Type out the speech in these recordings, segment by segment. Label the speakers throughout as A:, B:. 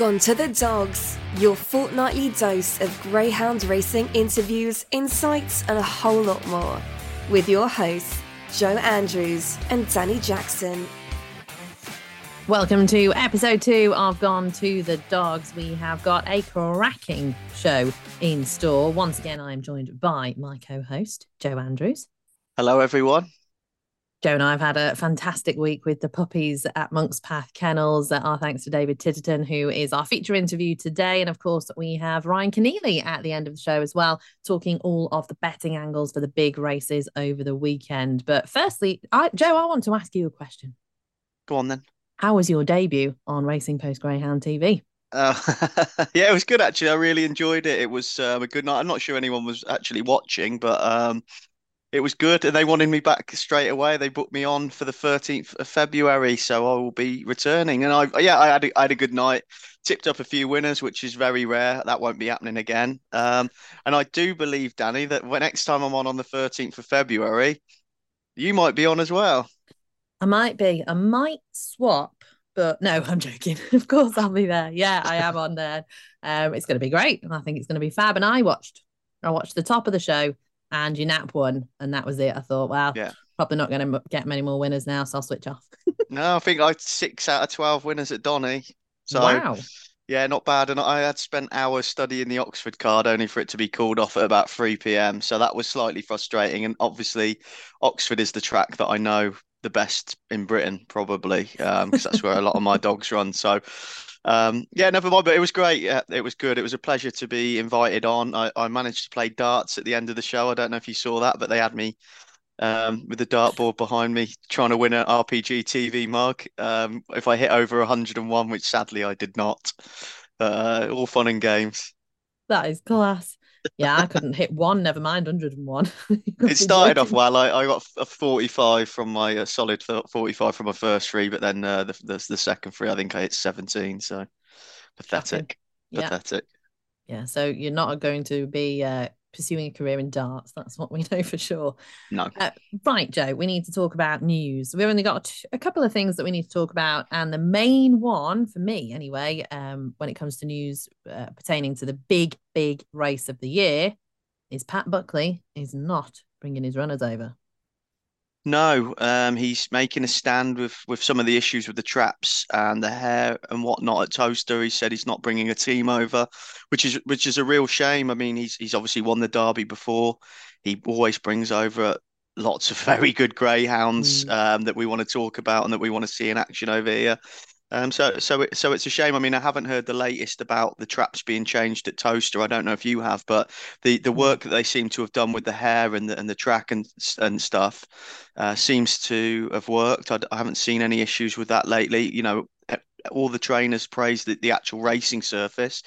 A: Gone to the Dogs, your fortnightly dose of greyhound racing interviews, insights, and a whole lot more. With your hosts, Joe Andrews and Dani Jackson.
B: Welcome to episode two of Gone to the Dogs. We have got a cracking show in store. Once again, I am joined by my co host, Joe Andrews.
C: Hello, everyone.
B: Joe and I have had a fantastic week with the puppies at Monkspath Kennels. Our thanks to David Titterton, who is our feature interview today. And of course, we have Ryan Conneely at the end of the show as well, talking all of the betting angles for the big races over the weekend. But firstly, I, Joe, I want to ask you a question.
C: Go on then.
B: How was your debut on Racing Post Greyhound TV?
C: Uh, yeah, it was good actually. I really enjoyed it. It was um, a good night. I'm not sure anyone was actually watching, but um, it was good, and they wanted me back straight away. They booked me on for the 13th of February, so I will be returning. And I, yeah, I had a, I had a good night. Tipped up a few winners, which is very rare. That won't be happening again. Um, and I do believe, Dani, that when next time I'm on on the 13th of February, you might be on as well.
B: I might be. I might swap, but no, I'm joking. of course, I'll be there. Yeah, I am on there. Um, it's going to be great, I think it's going to be fab. And I watched, I watched the top of the show and your nap one, and that was it. I thought, wow, yeah. probably not going to get many more winners now, so I'll switch off.
C: no, I think I had six out of twelve winners at Donny. So wow. Yeah, not bad. And I had spent hours studying the Oxford card only for it to be called off at about 3 p.m. So that was slightly frustrating. And obviously, Oxford is the track that I know the best in Britain, probably, because um, that's where a lot of my dogs run. So um, yeah, never mind. But it was great. It was good. It was a pleasure to be invited on. I, I managed to play darts at the end of the show. I don't know if you saw that, but they had me um, with the dartboard behind me trying to win an RPG TV mug. Um, if I hit over 101, which sadly I did not. Uh, all fun and games.
B: That is class yeah, I couldn't hit one, never mind 101.
C: it started off well. I, I got a 45 from my uh, solid 45 from my first three, but then uh, the, the, the second three, I think I hit 17. So pathetic. Yeah. Pathetic.
B: Yeah. So you're not going to be uh, pursuing a career in darts. That's what we know for sure.
C: No.
B: Uh, right, Joe, we need to talk about news. We've only got a couple of things that we need to talk about. And the main one, for me anyway, um, when it comes to news uh, pertaining to the big, big race of the year, is Pat Buckley is not bringing his runners over.
C: No, um, he's making a stand with with some of the issues with the traps and the hare and whatnot at Towcester. He said he's not bringing a team over, which is which is a real shame. I mean, he's he's obviously won the Derby before. He always brings over lots of very good greyhounds mm. um, that we want to talk about and that we want to see in action over here. Um, so so it, so it's a shame. I mean, I haven't heard the latest about the traps being changed at Towcester. I don't know if you have, but the, the work that they seem to have done with the hare and the and the track and and stuff uh, seems to have worked. I, I, haven't seen any issues with that lately. You know, all the trainers praise the, the actual racing surface.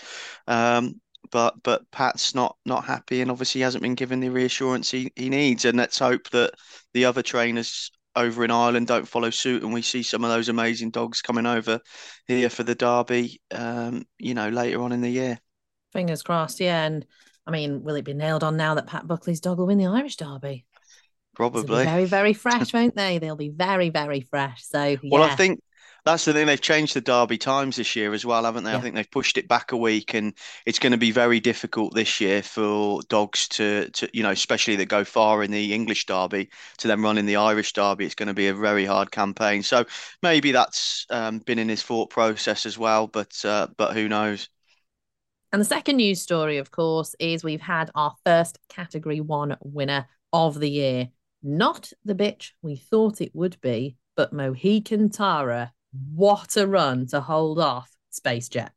C: Um, but but Pat's not not happy, and obviously hasn't been given the reassurance he, he needs. And let's hope that the other trainers over in Ireland don't follow suit, and we see some of those amazing dogs coming over here for the Derby. Um, you know, later on in the year.
B: Fingers crossed, yeah. And I mean, will it be nailed on now that Pat Buckley's dog will win the Irish Derby?
C: Probably.
B: Very, very fresh, won't they? They'll be very, very fresh. So, yeah.
C: well, I think that's the thing. They've changed the Derby times this year as well, haven't they? Yeah. I think they've pushed it back a week, and it's going to be very difficult this year for dogs to, to you know, especially that go far in the English Derby, to then run in the Irish Derby. It's going to be a very hard campaign. So maybe that's um, been in his thought process as well, but uh, but who knows?
B: And the second news story, of course, is we've had our first Category One winner of the year. Not the bitch we thought it would be, but Mohican Tara what a run to hold off Space Jet.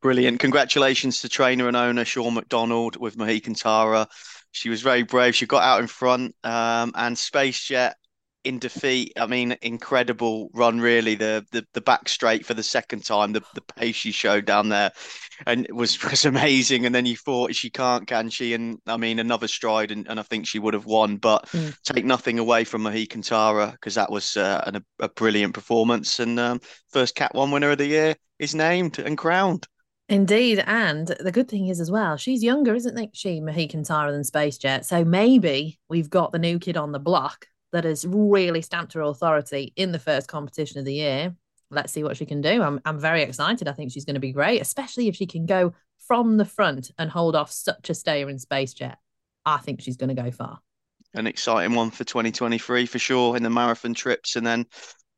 C: Brilliant. Congratulations to trainer and owner Sean McDonald with Mohican Tara. She was very brave. She got out in front um, and Space Jet in defeat. I mean, incredible run, really. The the, the back straight for the second time, the, the pace she showed down there, and it was was amazing. And then you thought she can't, can she? And I mean, another stride, and, and I think she would have won. But mm. take nothing away from Mohican Tara because that was uh, an, a brilliant performance. And um, first Cat One winner of the year is named and crowned.
B: Indeed, and the good thing is as well, she's younger, isn't she, Mohican Tara than Space Jet? So maybe we've got the new kid on the block that has really stamped her authority in the first competition of the year. let's see what she can do. I'm I'm very excited. I think she's going to be great, especially if she can go from the front and hold off such a stayer in Space Jet. I think she's going to go far.
C: An exciting one for 2023 for sure in the marathon trips, and then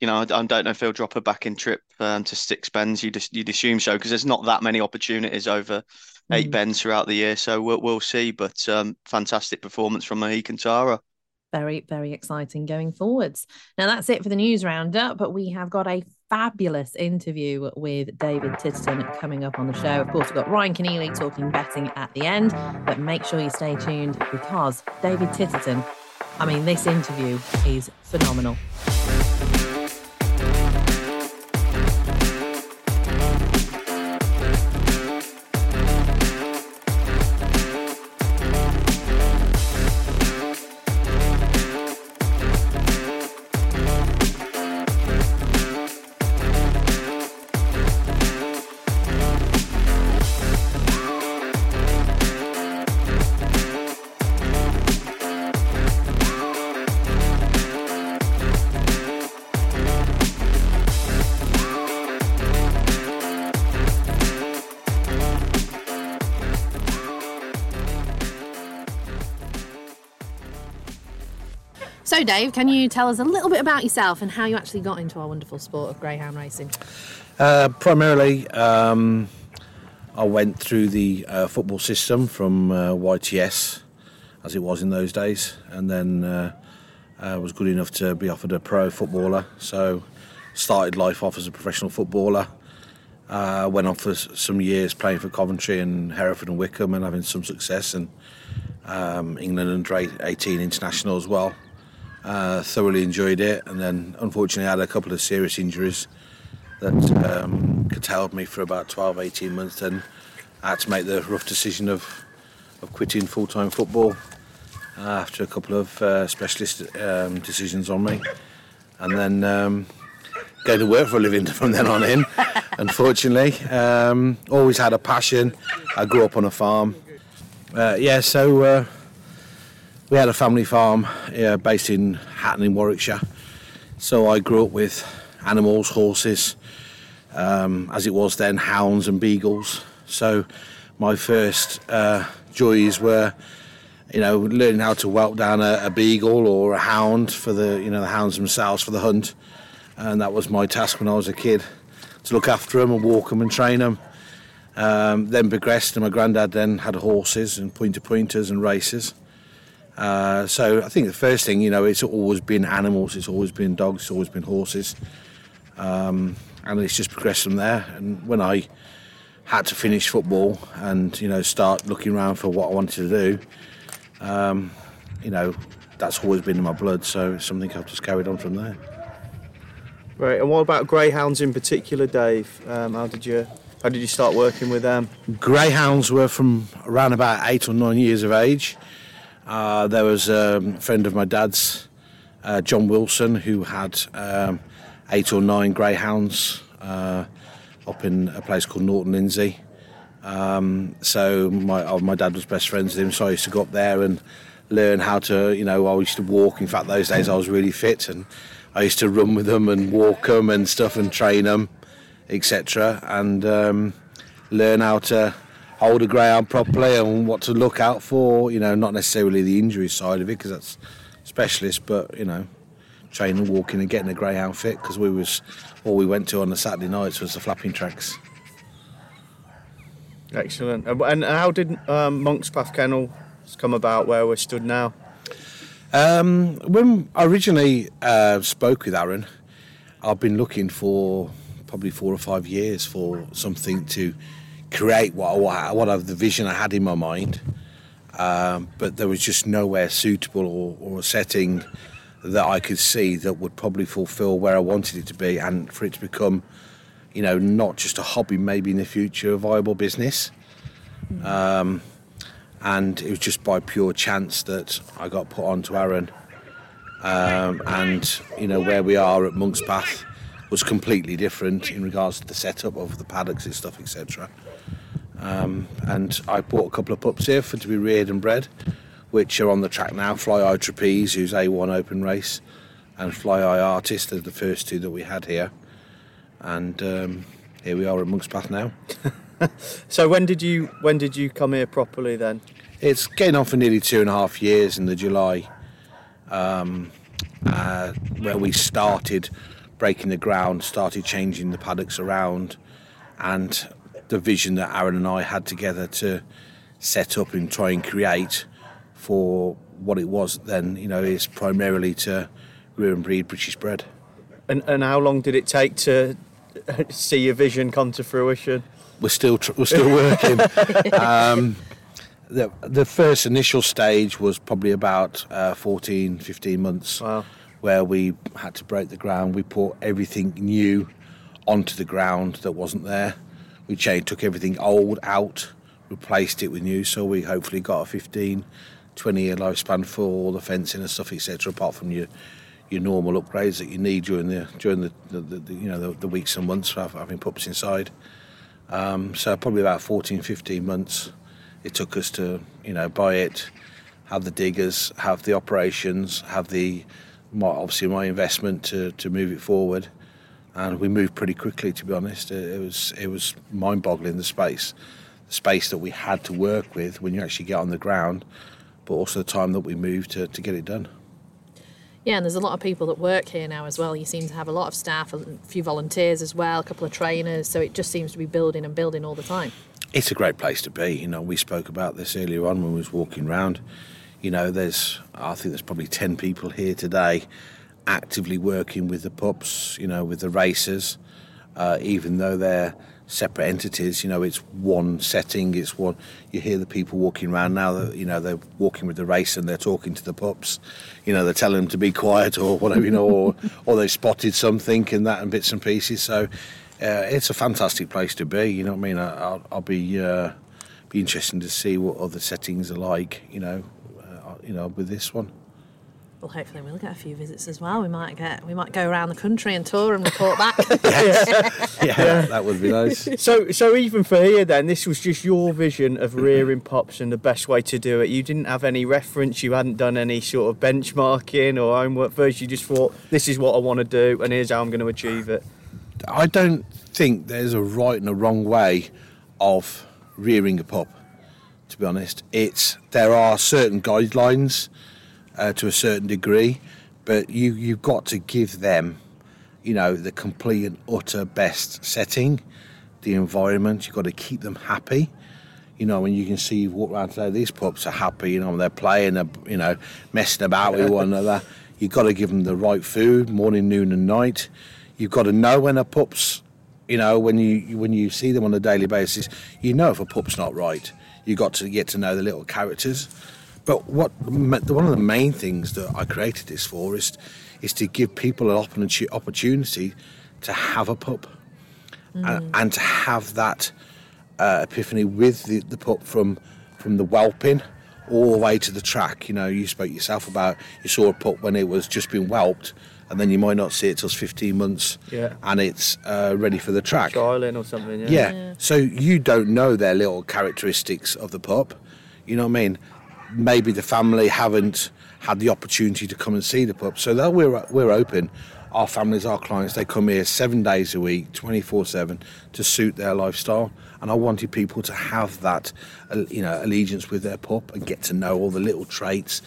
C: you know, I, I don't know if they'll drop her back in trip um, to six bends. You'd, you'd assume so because there's not that many opportunities over eight mm. bends throughout the year. So we'll, we'll see. But um, fantastic performance from Mohican Tara.
B: Very, very exciting going forwards. Now, that's it for the news roundup, but we have got a fabulous interview with David Titterton coming up on the show. Of course, we've got Ryan Conneely talking betting at the end, but make sure you stay tuned because David Titterton, I mean, this interview is phenomenal. So, Dave, can you tell us a little bit about yourself and how you actually got into our wonderful sport of greyhound racing?
D: Uh, primarily, um, I went through the uh, football system from uh, YTS, as it was in those days, and then uh, I was good enough to be offered a pro footballer. So, started life off as a professional footballer. Uh, went on for some years playing for Coventry and Hereford and Wycombe and having some success and um, England under 18 international as well. Uh, thoroughly enjoyed it, and then unfortunately I had a couple of serious injuries that um, curtailed me for about 12, 18 months. Then I had to make the rough decision of of quitting full-time football uh, after a couple of uh, specialist um, decisions on me, and then um, going to work for a living from then on in. unfortunately, um, always had a passion. I grew up on a farm. Uh, yeah, so uh, we had a family farm uh, based in Hatton in Warwickshire. So I grew up with animals, horses, um, as it was then, hounds and beagles. So my first uh, joys were, you know, learning how to whelp down a, a, beagle or a hound for the, you know, the hounds themselves for the hunt. And that was my task when I was a kid, to look after them and walk them and train them. Um, then progressed, and my granddad then had horses and pointer pointers and races. Uh, so I think the first thing, you know, it's always been animals, it's always been dogs, it's always been horses, um, and it's just progressed from there. And when I had to finish football and you know start looking around for what I wanted to do, um, you know, that's always been in my blood. So it's something I've just carried on from there.
E: Right, and what about greyhounds in particular, Dave? Um, how did you how did you start working with them?
D: Greyhounds were from around about eight or nine years of age. Uh, there was a friend of my dad's, uh, John Wilson, who had um, eight or nine greyhounds uh, up in a place called Norton Lindsey. Um, so my oh, my dad was best friends with him, so I used to go up there and learn how to, you know, I used to walk. In fact, those days I was really fit, and I used to run with them and walk them and stuff and train them, etc. And um, learn how to hold a greyhound properly and what to look out for. You know, not necessarily the injury side of it because that's specialist, but you know, training, walking, and getting a greyhound fit because we was all we went to on the Saturday nights was the flapping tracks.
E: Excellent. And how did um, Monkspath Kennel come about where we're stood now?
D: Um, when I originally uh, spoke with Aaron, I've been looking for probably four or five years for something to create what what of the vision I had in my mind, um, but there was just nowhere suitable or, or, a setting that I could see that would probably fulfil where I wanted it to be, and for it to become, you know, not just a hobby, maybe in the future a viable business. Um, and it was just by pure chance that I got put onto Aaron. Um, and you know where we are at Monkspath was completely different in regards to the setup of the paddocks and stuff, etc. Um, and I bought a couple of pups here for to be reared and bred, which are on the track now. Fly Eye Trapeze, who's A1 open race, and Fly Eye Artist are the first two that we had here. and um, here we are at Monkspath now.
E: So when did you when did you come here properly then?
D: It's getting on for nearly two and a half years in the July, um, uh, where we started breaking the ground, started changing the paddocks around, and the vision that Aaron and I had together to set up and try and create for what it was then, you know, is primarily to rear and breed British bred.
E: And and how long did it take to see your vision come to fruition?
D: we're still tr- we're still working. um, the the first initial stage was probably about uh, 14, 15 months,
E: Wow.
D: Where we had to break the ground. We put everything new onto the ground that wasn't there. We changed, took everything old out, replaced it with new. So we hopefully got a 15, 20 year lifespan for all the fencing and stuff, etc. Apart from your your normal upgrades that you need during the during the, the, the, you know the, the weeks and months of having pups inside. Um, so probably about 14, 15 months it took us to, you know, buy it, have the diggers, have the operations, have the, my, obviously my investment to, to move it forward. And we moved pretty quickly, to be honest. It, it was it was mind-boggling the space, the space that we had to work with when you actually get on the ground, but also the time that we moved to, to get it done.
B: Yeah, and there's a lot of people that work here now as well. You seem to have a lot of staff, a few volunteers as well, a couple of trainers. So it just seems to be building and building all the time.
D: it's a great place to be. You know, we spoke about this earlier on when we was walking around. You know, there's I think there's probably ten people here today actively working with the pups. You know, with the racers, uh, even though they're separate entities. You know, it's one setting. It's one. You hear the people walking around now. That you know they're walking with the race and they're talking to the pups. You know, they're telling them to be quiet or whatever. You know, or or they spotted something and that and bits and pieces. So. Uh, it's a fantastic place to be. You know what I mean? I, I'll, I'll be uh, be interesting to see what other settings are like. You know, you know, with this one.
B: Well, hopefully we'll get a few visits as well. We might get we might go around the country and tour and report back.
D: Yeah, that would be nice.
E: So so even for here then, this was just your vision of rearing pups and the best way to do it. You didn't have any reference. You hadn't done any sort of benchmarking or homework first. You just thought this is what I want to do and here's how I'm going to achieve it.
D: I don't think there's a right and a wrong way of rearing a pup. To be honest, it's there are certain guidelines uh, to a certain degree, but you you've got to give them, you know, the complete and utter best setting, the environment. You've got to keep them happy. You know, when you can see you walk around today, these pups are happy. You know, they're playing, they're, you know, messing about with one another. You've got to give them the right food, morning, noon, and night. You've got to know when a pup's, you know, when you when you see them on a daily basis, you know if a pup's not right. You've got to get to know the little characters. But what one of the main things that I created this for is, is to give people an opportunity to have a pup and, and to have that uh, epiphany with the, the pup from from the whelping all the way to the track. You know, you spoke yourself about you saw a pup when it was just been whelped, and then you might not see it till it's 15 months,
E: Yeah.
D: and it's uh, ready for the track.
E: Trialing or something. Yeah.
D: Yeah. So you don't know their little characteristics of the pup. You know what I mean? Maybe the family haven't had the opportunity to come and see the pup. So that we're we're open. Our families, our clients, they come here seven days a week, 24/7, to suit their lifestyle. And I wanted people to have that, uh, you know, allegiance with their pup and get to know all the little traits.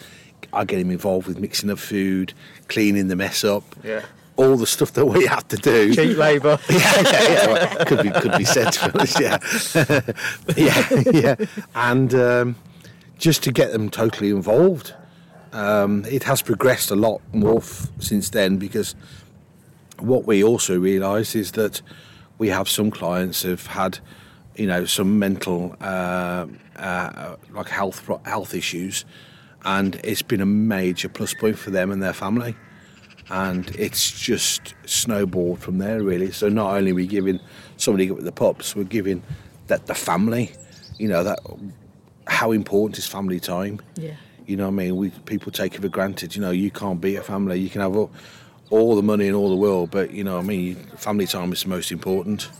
D: I get him involved with mixing up food, cleaning the mess up,
E: Yeah.
D: all the stuff that we have to do
E: Cheap labour.
D: yeah, yeah, yeah. Well, could be could be said to honest, yeah, yeah, yeah, and um, just to get them totally involved. Um, it has progressed a lot more f- since then because what we also realise is that we have some clients who've had, you know, some mental uh, uh, like health health issues, and it's been a major plus point for them and their family and it's just snowballed from there really. So not only are we giving somebody with the pups, we're giving that the family, you know, that how important is family time.
B: Yeah.
D: You know what I mean? We people take it for granted. You know, you can't beat a family. You can have all, all the money in all the world, but you know what I mean. Family time is the most important.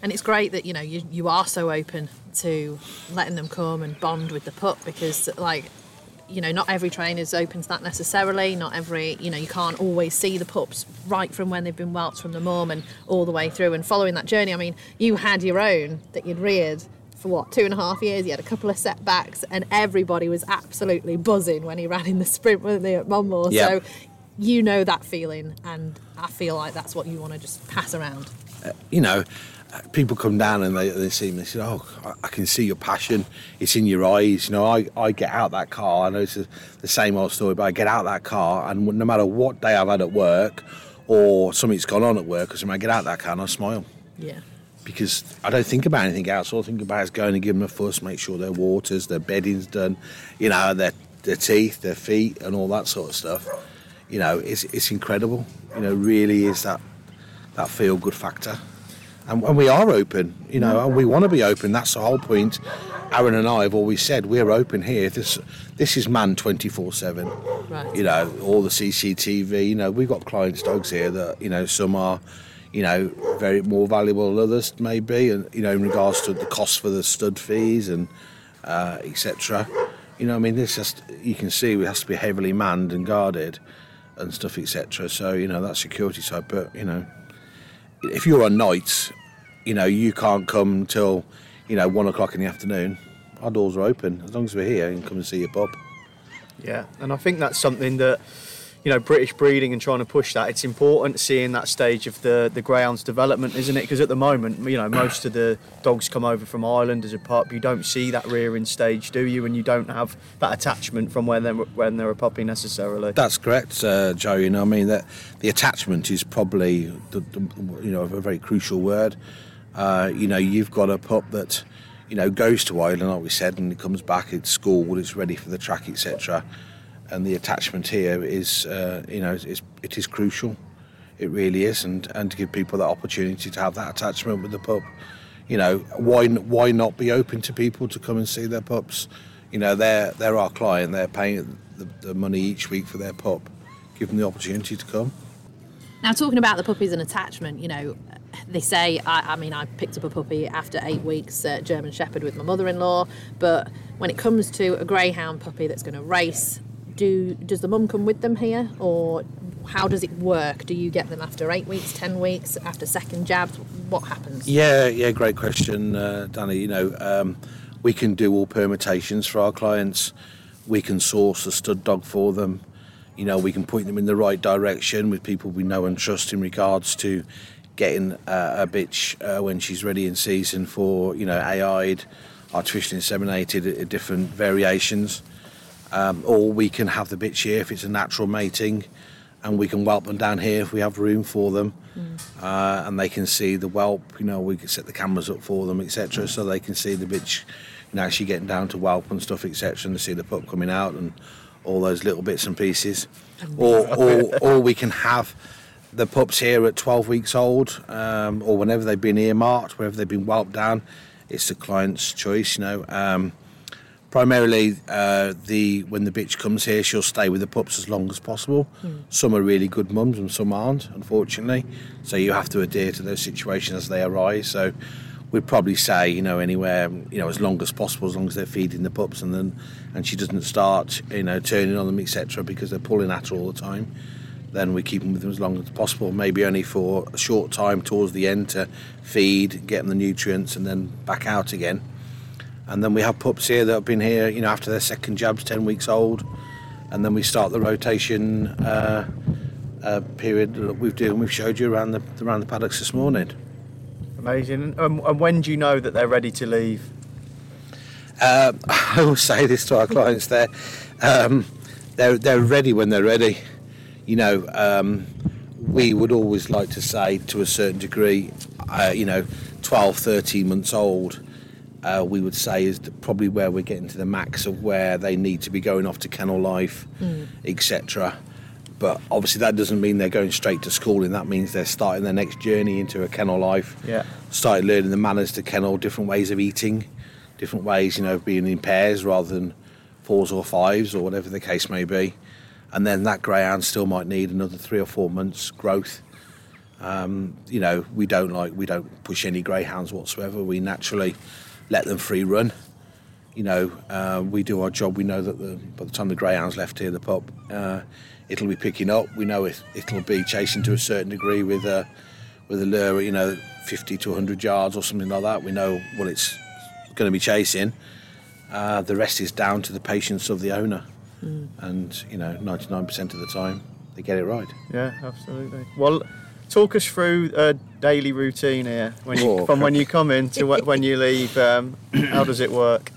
B: And it's great that you know you, you are so open to letting them come and bond with the pup because like you know, not every train is open to that necessarily. Not every, you know, you can't always see the pups right from when they've been whelped from the mum and all the way through and following that journey. I mean, you had your own that you'd reared for what two and a half years. He had a couple of setbacks, and everybody was absolutely buzzing when he ran in the sprint, weren't they, at Monmore?
D: Yeah.
B: So you know that feeling, and I feel like that's what you want to just pass around.
D: you know, uh, people come down and they, they see me. They say, "Oh, I- can see your passion. It's in your eyes." You know, I, I get out that car. I know it's a, the same old story, but I get out that car, and no matter what day I've had at work or something's gone on at work, or something, I get out that car and I smile
B: Yeah.
D: because I don't think about anything else. All I think about is going and give them a fuss, make sure their waters, their bedding's done, you know, their their teeth, their feet, and all that sort of stuff. You know, it's it's incredible. You know, really is that that feel good factor. And, and we are open, you know, and we want to be open. That's the whole point. Aaron and I have always said we're open here. This this is man twenty four seven.
B: Right.
D: You know, all the CCTV. You know, we've got clients' dogs here that you know some are, you know, very more valuable than others maybe, and you know, in regards to the cost for the stud fees and uh, etc. You know, I mean, this just you can see it has to be heavily manned and guarded and stuff, etc. So you know that security side, but you know, if you're on nights, you know, you can't come till, you know, one o'clock in the afternoon. Our doors are open. As long as we're here, you can come and see your pup.
E: Yeah, and I think that's something that you know British breeding and trying to push that. It's important seeing that stage of the the greyhound's development, isn't it? Because at the moment, you know, most of the dogs come over from Ireland as a pup. You don't see that rearing stage, do you? And you don't have that attachment from when they're when they're a puppy necessarily.
D: That's correct, uh, Joe. You know, I mean that the attachment is probably the, the you know a very crucial word. Uh, you know, you've got a pup that you know goes to Ireland, like we said, and it comes back. It's schooled, it's ready for the track, etc. And the attachment here is, uh, you know, it is crucial. It really is, and and to give people that opportunity to have that attachment with the pup. You know, why why not be open to people to come and see their pups? You know, they're they're our client. They're paying the, the money each week for their pup. Give them the opportunity to come.
B: Now, talking about the puppies and attachment, you know, they say, I, I mean, I picked up a puppy after eight weeks, uh, German Shepherd with my mother in law, but when it comes to a greyhound puppy that's going to race, do does the mum come with them here or how does it work? Do you get them after eight weeks, ten weeks, after second jabs? What happens?
D: Yeah, yeah, great question, uh, Dani. You know, um, we can do all permutations for our clients. We can source a stud dog for them. You know, we can point them in the right direction with people we know and trust in regards to getting uh, a bitch uh, when she's ready in season for, you know, AI'd, artificially inseminated, uh, different variations. Um, or we can have the bitch here if it's a natural mating, and we can whelp them down here if we have room for them, uh, and they can see the whelp. You know, we can set the cameras up for them, etc., so they can see the bitch, you know, actually getting down to whelp and stuff, etc., and see the pup coming out and all those little bits and pieces. Or, or, or we can have the pups here at 12 weeks old, um, or whenever they've been earmarked, wherever they've been whelped down. It's the client's choice, you know. Um, primarily uh, the when the bitch comes here she'll stay with the pups as long as possible. Some are really good mums and some aren't unfortunately. So you have to adhere to those situations as they arise. So we'd probably say you know anywhere you know as long as possible as long as they're feeding the pups and then and she doesn't start you know turning on them etc because they're pulling at her all the time then we keep them with them as long as possible maybe only for a short time towards the end to feed get them the nutrients and then back out again and then we have pups here that have been here, you know, after their second jab's 10 weeks old. And then we start the rotation uh, uh, period that we've done. We've showed you around the around the paddocks this morning.
E: Amazing. And, um, and when do you know that they're ready to leave?
D: Uh, I will say this to our clients: they're um, they're they're ready when they're ready. You know, um, we would always like to say to a certain degree, uh, you know, 12, 13 months old. Uh, we would say is probably where we're getting to the max of where they need to be going off to kennel life, etc. But obviously that doesn't mean they're going straight to schooling. That means they're starting their next journey into a kennel life.
E: Yeah.
D: Started learning the manners to kennel, different ways of eating, different ways, you know, of being in pairs rather than fours or fives or whatever the case may be. And then that greyhound still might need another three or four months growth. Um, you know, we don't like we don't push any greyhounds whatsoever. We naturally let them free run. you know, uh, we do our job. We know that the, by the time the greyhounds left here, the pup, uh, it'll be picking up. We know it, it'll be chasing to a certain degree with a with a lure, you know, 50 to 100 yards or something like that. We know what it's going to be chasing. Uh, the rest is down to the patience of the owner, mm. and you know, 99% of the time they get it right.
E: Yeah, absolutely. Well, talk us through a daily routine here when you, from when you come in to when you leave. Um, how does it work?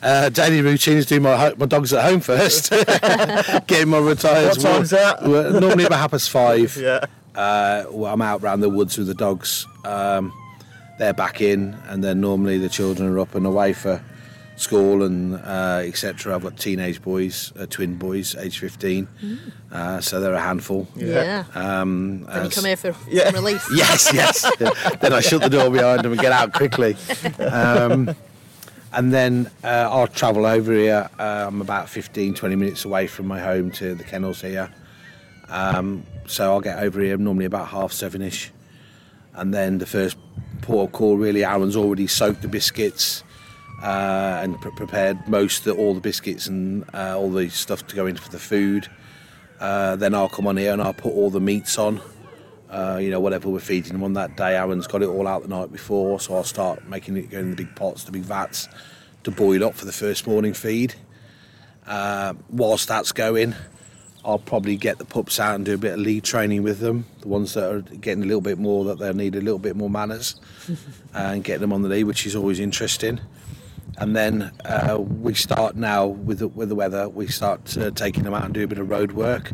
D: Uh, daily routine is doing my my dogs at home first, getting my retires.
E: What time's that?
D: Normally about half past five.
E: Yeah.
D: Uh, well, I'm out around the woods with the dogs. Um, they're back in, and then normally the children are up and away for school and uh, etc. I've got teenage boys, uh, twin boys, age 15, mm. uh, so they're a handful.
B: Yeah.
D: Um,
B: then you come here for yeah. relief.
D: yes, yes. Then I shut the door behind them and get out quickly. Um, and then uh, I'll travel over here. Uh, I'm about 15, 20 minutes away from my home to the kennels here. Um, so I'll get over here normally about half seven-ish. And then the first port of call, really, Aaron's already soaked the biscuits uh, and pre- prepared most of all the biscuits and uh, all the stuff to go into for the food. Uh, then I'll come on here and I'll put all the meats on. Uh, you know, whatever we're feeding them on that day. Aaron's got it all out the night before, so I'll start making it go in the big pots, the big vats, to boil up for the first morning feed. Uh, whilst that's going, I'll probably get the pups out and do a bit of lead training with them. The ones that are getting a little bit more, that they need a little bit more manners, and get them on the lead, which is always interesting. And then uh, we start now with the, with the weather. We start uh, taking them out and do a bit of road work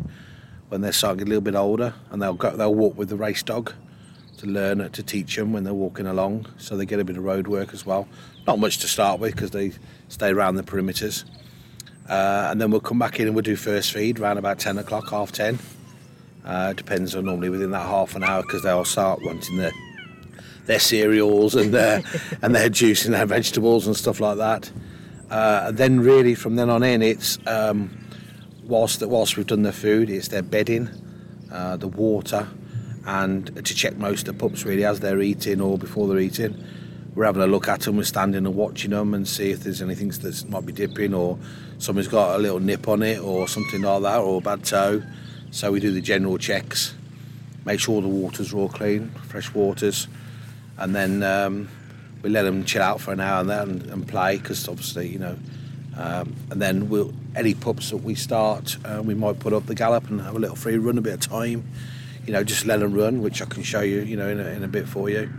D: when they're starting a little bit older, and they'll go, they'll walk with the race dog to learn to teach them when they're walking along, so they get a bit of road work as well. Not much to start with because they stay around the perimeters, uh, and then we'll come back in and we'll do first feed around about ten o'clock, half ten. Uh, depends on normally within that half an hour because they'll start wanting their their cereals and their and their juice and their vegetables and stuff like that. Uh, and then really from then on in, it's um, whilst whilst we've done the food, it's their bedding, uh, the water, and to check most of the pups really as they're eating or before they're eating. We're having a look at them, we're standing and watching them and see if there's anything that might be dipping or someone's got a little nip on it or something like that or a bad toe. So we do the general checks, make sure the waters all clean, fresh waters, and then um, we let them chill out for an hour and then and play because obviously you know um, and then we'll any pups that we start, uh, we might put up the gallop and have a little free run, a bit of time. You know, just let them run, which I can show you, you know, in a, in a bit for you.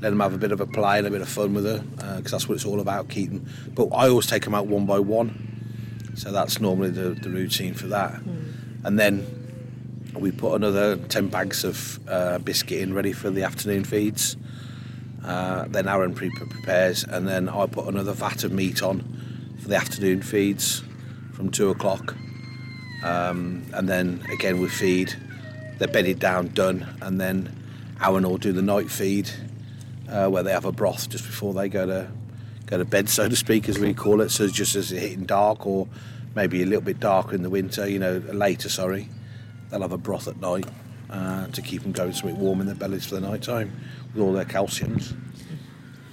D: Let them have a bit of a play and a bit of fun with her, because uh, that's what it's all about, Keaton. But I always take them out one by one, so that's normally the, the routine for that. Mm. And then we put another 10 bags of uh, biscuit in ready for the afternoon feeds. Uh, then Aaron pre prepares, and then I put another vat of meat on for the afternoon feeds from two o'clock. Um, and then again we feed, they're bedded down, done, and then Aaron will do the night feed uh, where they have a broth just before they go to go to bed, so to speak, as we call it. So just as it's hitting dark or maybe a little bit darker in the winter, you know, later, sorry, they'll have a broth at night uh, to keep them going something warm in their bellies for the night time all their calciums.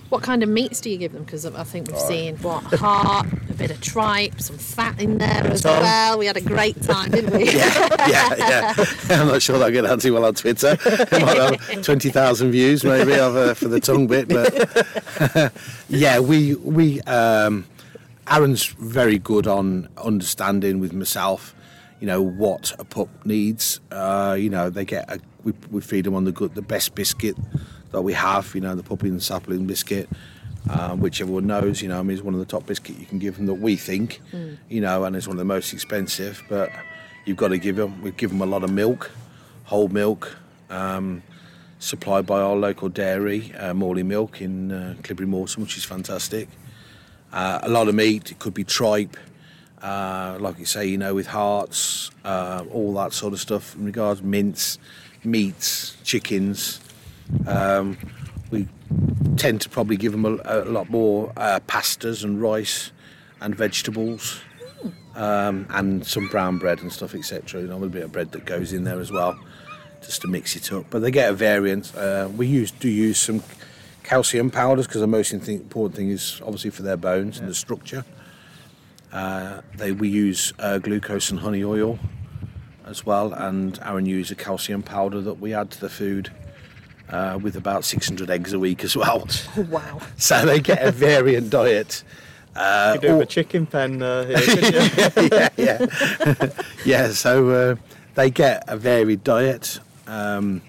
B: What kind of meats do you give them? Because I think we've seen what heart, a bit of tripe, some fat in there as Tom. well. We had a great time, didn't we?
D: yeah, yeah, yeah. I'm not sure that get anti well on Twitter. twenty thousand views maybe uh, for the tongue bit, but yeah, we we um, Aaron's very good on understanding with myself. You know what a pup needs. Uh, you know they get a, we, we feed them on the good, the best biscuit that we have, you know, the puppy and sapling biscuit, um, which everyone knows, you know, I mean, it's one of the top biscuit you can give them that we think, mm. you know, and it's one of the most expensive, but you've got to give them, we give them a lot of milk, whole milk, um, supplied by our local dairy, uh, Morley Milk in uh, Clibberry Moorton, which is fantastic. Uh, a lot of meat, it could be tripe, uh, like you say, you know, with hearts, uh, all that sort of stuff in regards mince, meats, chickens, um, we tend to probably give them a, a lot more uh, pastas and rice and vegetables um, and some brown bread and stuff, etc. You know, a little bit of bread that goes in there as well, just to mix it up. But they get a variant. Uh, we use do use some calcium powders because the most important thing is obviously for their bones yeah. and the structure. Uh, they we use uh, glucose and honey oil as well, and Aaron uses a calcium powder that we add to the food. Uh, with about 600 eggs a week as well.
B: Oh, wow.
D: so they get a variant diet.
E: Uh, you do or, a chicken pen uh, here,
D: yeah, yeah. yeah, so uh, they get a varied diet. Um,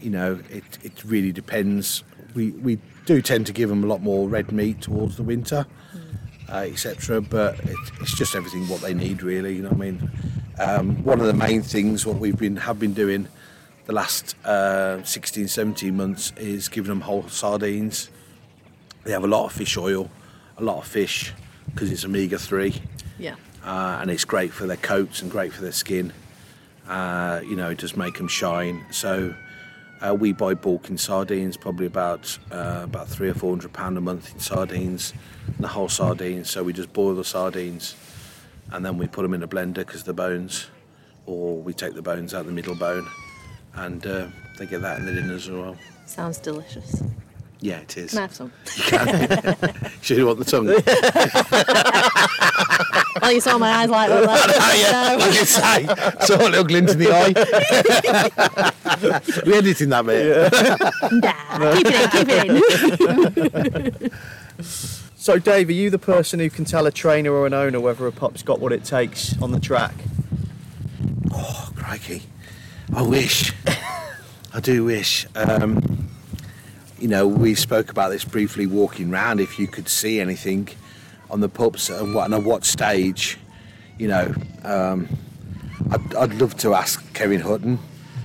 D: you know, it, it really depends. We, we do tend to give them a lot more red meat towards the winter, mm. uh, etc. But it, it's just everything what they need, really. You know what I mean? Um, one of the main things what we've been have been doing the last uh, 16, 17 months is giving them whole sardines. They have a lot of fish oil, a lot of fish because it's omega three.
B: Yeah.
D: Uh, and it's great for their coats and great for their skin. Uh, you know, it does make them shine. So uh, we buy bulk in sardines, probably about uh, about three or four hundred pound a month in sardines, and the whole sardines. So we just boil the sardines, and then we put them in a blender because the bones, or we take the bones out the middle bone, and uh, they get that in the dinners as well.
B: Sounds delicious.
D: Yeah, it is.
B: Can I have some?
D: You can. Should you want the tongue?
B: well, you saw my eyes light up there.
D: yeah, I can say. Saw a little glint in the eye. We're editing that, mate.
B: Yeah. Nah, keep it in, keep it in.
E: so, Dave, are you the person who can tell a trainer or an owner whether a pup's got what it takes on the track?
D: Oh, crikey. I wish. I do wish. Um, you know, we spoke about this briefly walking round. If you could see anything on the pups and what, and at what stage, you know, um, I'd, I'd, love to ask Kevin Hutton,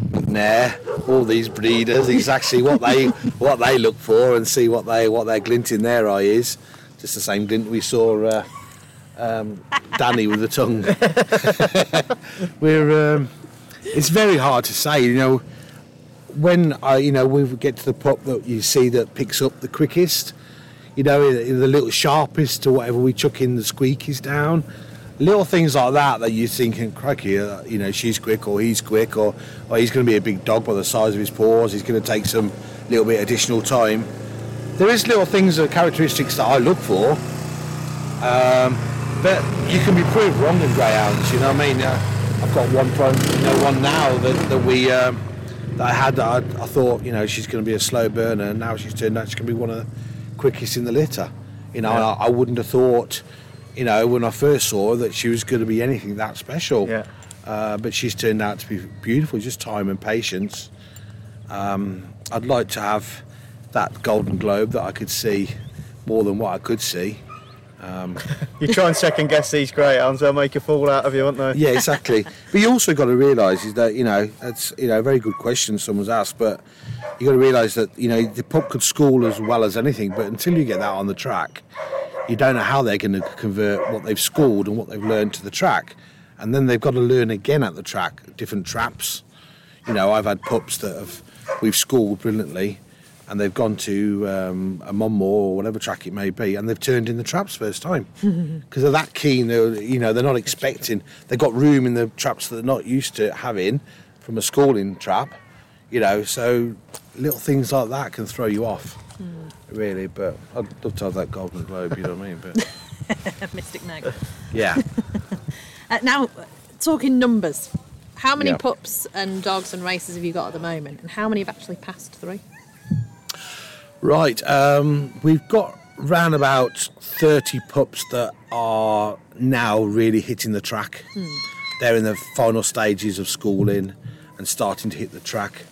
D: McNair, all these breeders exactly what they what they look for and see what they what their glint in their eye is. Just the same glint we saw uh, um, Dani with the tongue. We're um, it's very hard to say, you know when I, you know, we get to the pup that you see that picks up the quickest, you know, the little sharpest or whatever we chuck in the squeakies down, little things like that that you're thinking, crikey, uh, you know, she's quick or he's quick or, or he's going to be a big dog by the size of his paws. He's going to take some little bit additional time. There is little things or characteristics that I look for, um, but you can be proved wrong in greyhounds. You know what I mean? Uh, I've got one, you know, one now that, that we. Um, that I had I, I thought, you know, she's going to be a slow burner, and now she's turned out she's going to be one of the quickest in the litter. You know, yeah. I, I, wouldn't have thought, you know, when I first saw her that she was going to be anything that special.
E: Yeah.
D: Uh, but she's turned out to be beautiful, just time and patience. Um, I'd like to have that golden globe that I could see more than what I could see. Um,
E: you try and second guess these greyhounds, they'll make a fool out of you, won't they?
D: Yeah, exactly. but you also got to realise is that you know that's you know a very good question someone's asked, but you got to realise that you know the pup could school as well as anything, but until you get that on the track, you don't know how they're going to convert what they've schooled and what they've learned to the track, and then they've got to learn again at the track different traps. You know, I've had pups that have we've schooled brilliantly and they've gone to um, a Monmore or whatever track it may be, and they've turned in the traps first time because they're that keen. They're, you know, they're not expecting. They've got room in the traps that they're not used to having from a schooling trap. You know, so little things like that can throw you off, mm. really. But I'd love to have that Golden Globe. You know what I mean?
B: But Mystic Meg.
D: Yeah.
B: uh, now, talking numbers. How many yeah. pups and dogs and races have you got at the moment, and how many have actually passed through?
D: Right, um, we've got round about 30 pups that are now really hitting the track. Mm. They're in the final stages of schooling and starting to hit the track.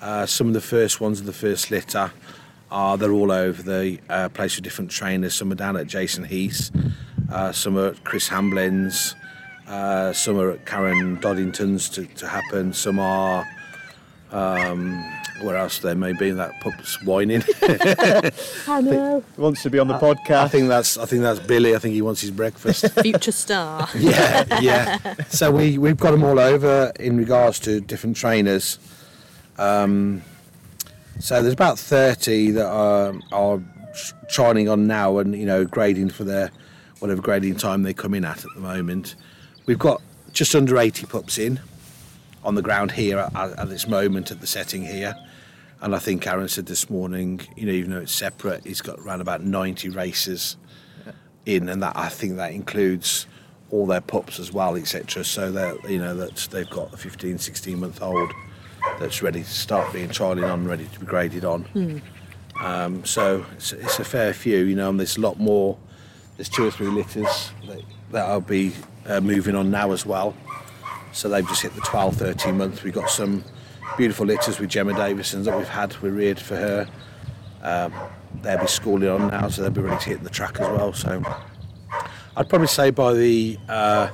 D: Uh, some of the first ones of the first litter are they're all over the uh, place with different trainers. Some are down at Jason Heath, uh, some are at Chris Hamblin's, uh, some are at Karen Doddington's to, to happen, some are um, where else there may be that pup's whining.
B: I know.
E: He wants to be on the podcast.
D: I think that's I think that's Billy. I think he wants his breakfast.
B: Future star.
D: yeah, yeah. So we we've got them all over in regards to different trainers. Um, so there's about 30 that are are training on now and you know grading for their whatever grading time they come in at at the moment. We've got just under 80 pups in on the ground here at, at, this moment at the setting here. And I think Aaron said this morning, you know, even though it's separate, he's got around about 90 races in, and that I think that includes all their pups as well, etc. So that you know that they've got a 15, 16 month old that's ready to start being trialing on, ready to be graded on. Um, so it's, it's a fair few, you know, and there's a lot more. There's two or three litters that, that I'll be uh, moving on now as well. So they've just hit the 12, 13 month. We've got some beautiful litters with Gemma Davison that we've had. We reared for her. Um, they'll be schooling on now, so they'll be ready to hit the track as well. So I'd probably say by the uh,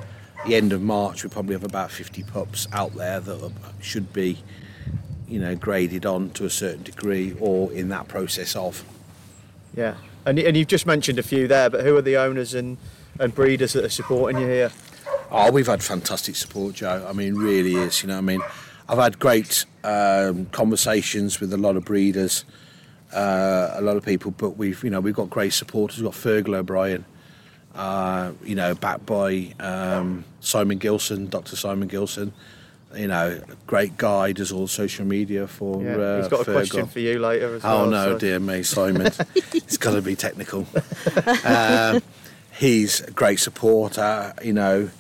D: the end of March, we probably have about 50 pups out there that should be, you know, graded on to a certain degree or in that process of.
E: Yeah. And, and you've just mentioned a few there, but who are the owners and, and breeders that are supporting you here?
D: Oh, we've had fantastic support, Joe. I mean, really is. You know, what I mean, I've had great um, conversations with a lot of breeders, uh, a lot of people, but we've, you know, we've got great supporters. We've got Fergal O'Brien, uh, you know, backed by um, Simon Gilson, Dr. Simon Gilson. You know, great guy, does all social media for.
E: Yeah.
D: uh,
E: He's got a question for you later as
D: Oh
E: well.
D: no,
E: so-
D: dear me, Simon. it's got to be technical. Um, he's a great supporter, you know,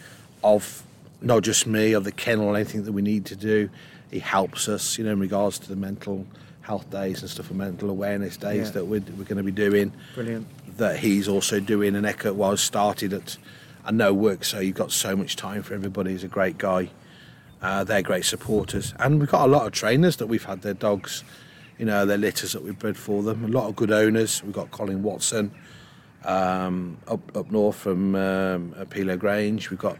D: of not just me, of the kennel, anything that we need to do. He helps us, you know, in regards to the mental health days and stuff and mental awareness days
E: Yeah.
D: that we're, we're going to be doing.
E: Brilliant.
D: That he's also doing. And Eckert was started at, I know work, so you've got so much time for everybody. He's a great guy. Uh, they're great supporters, and we've got a lot of trainers that we've had their dogs, you know, their litters that we've bred for them. A lot of good owners. We've got Colin Watson um, up up north from um, Pilo Grange. We've got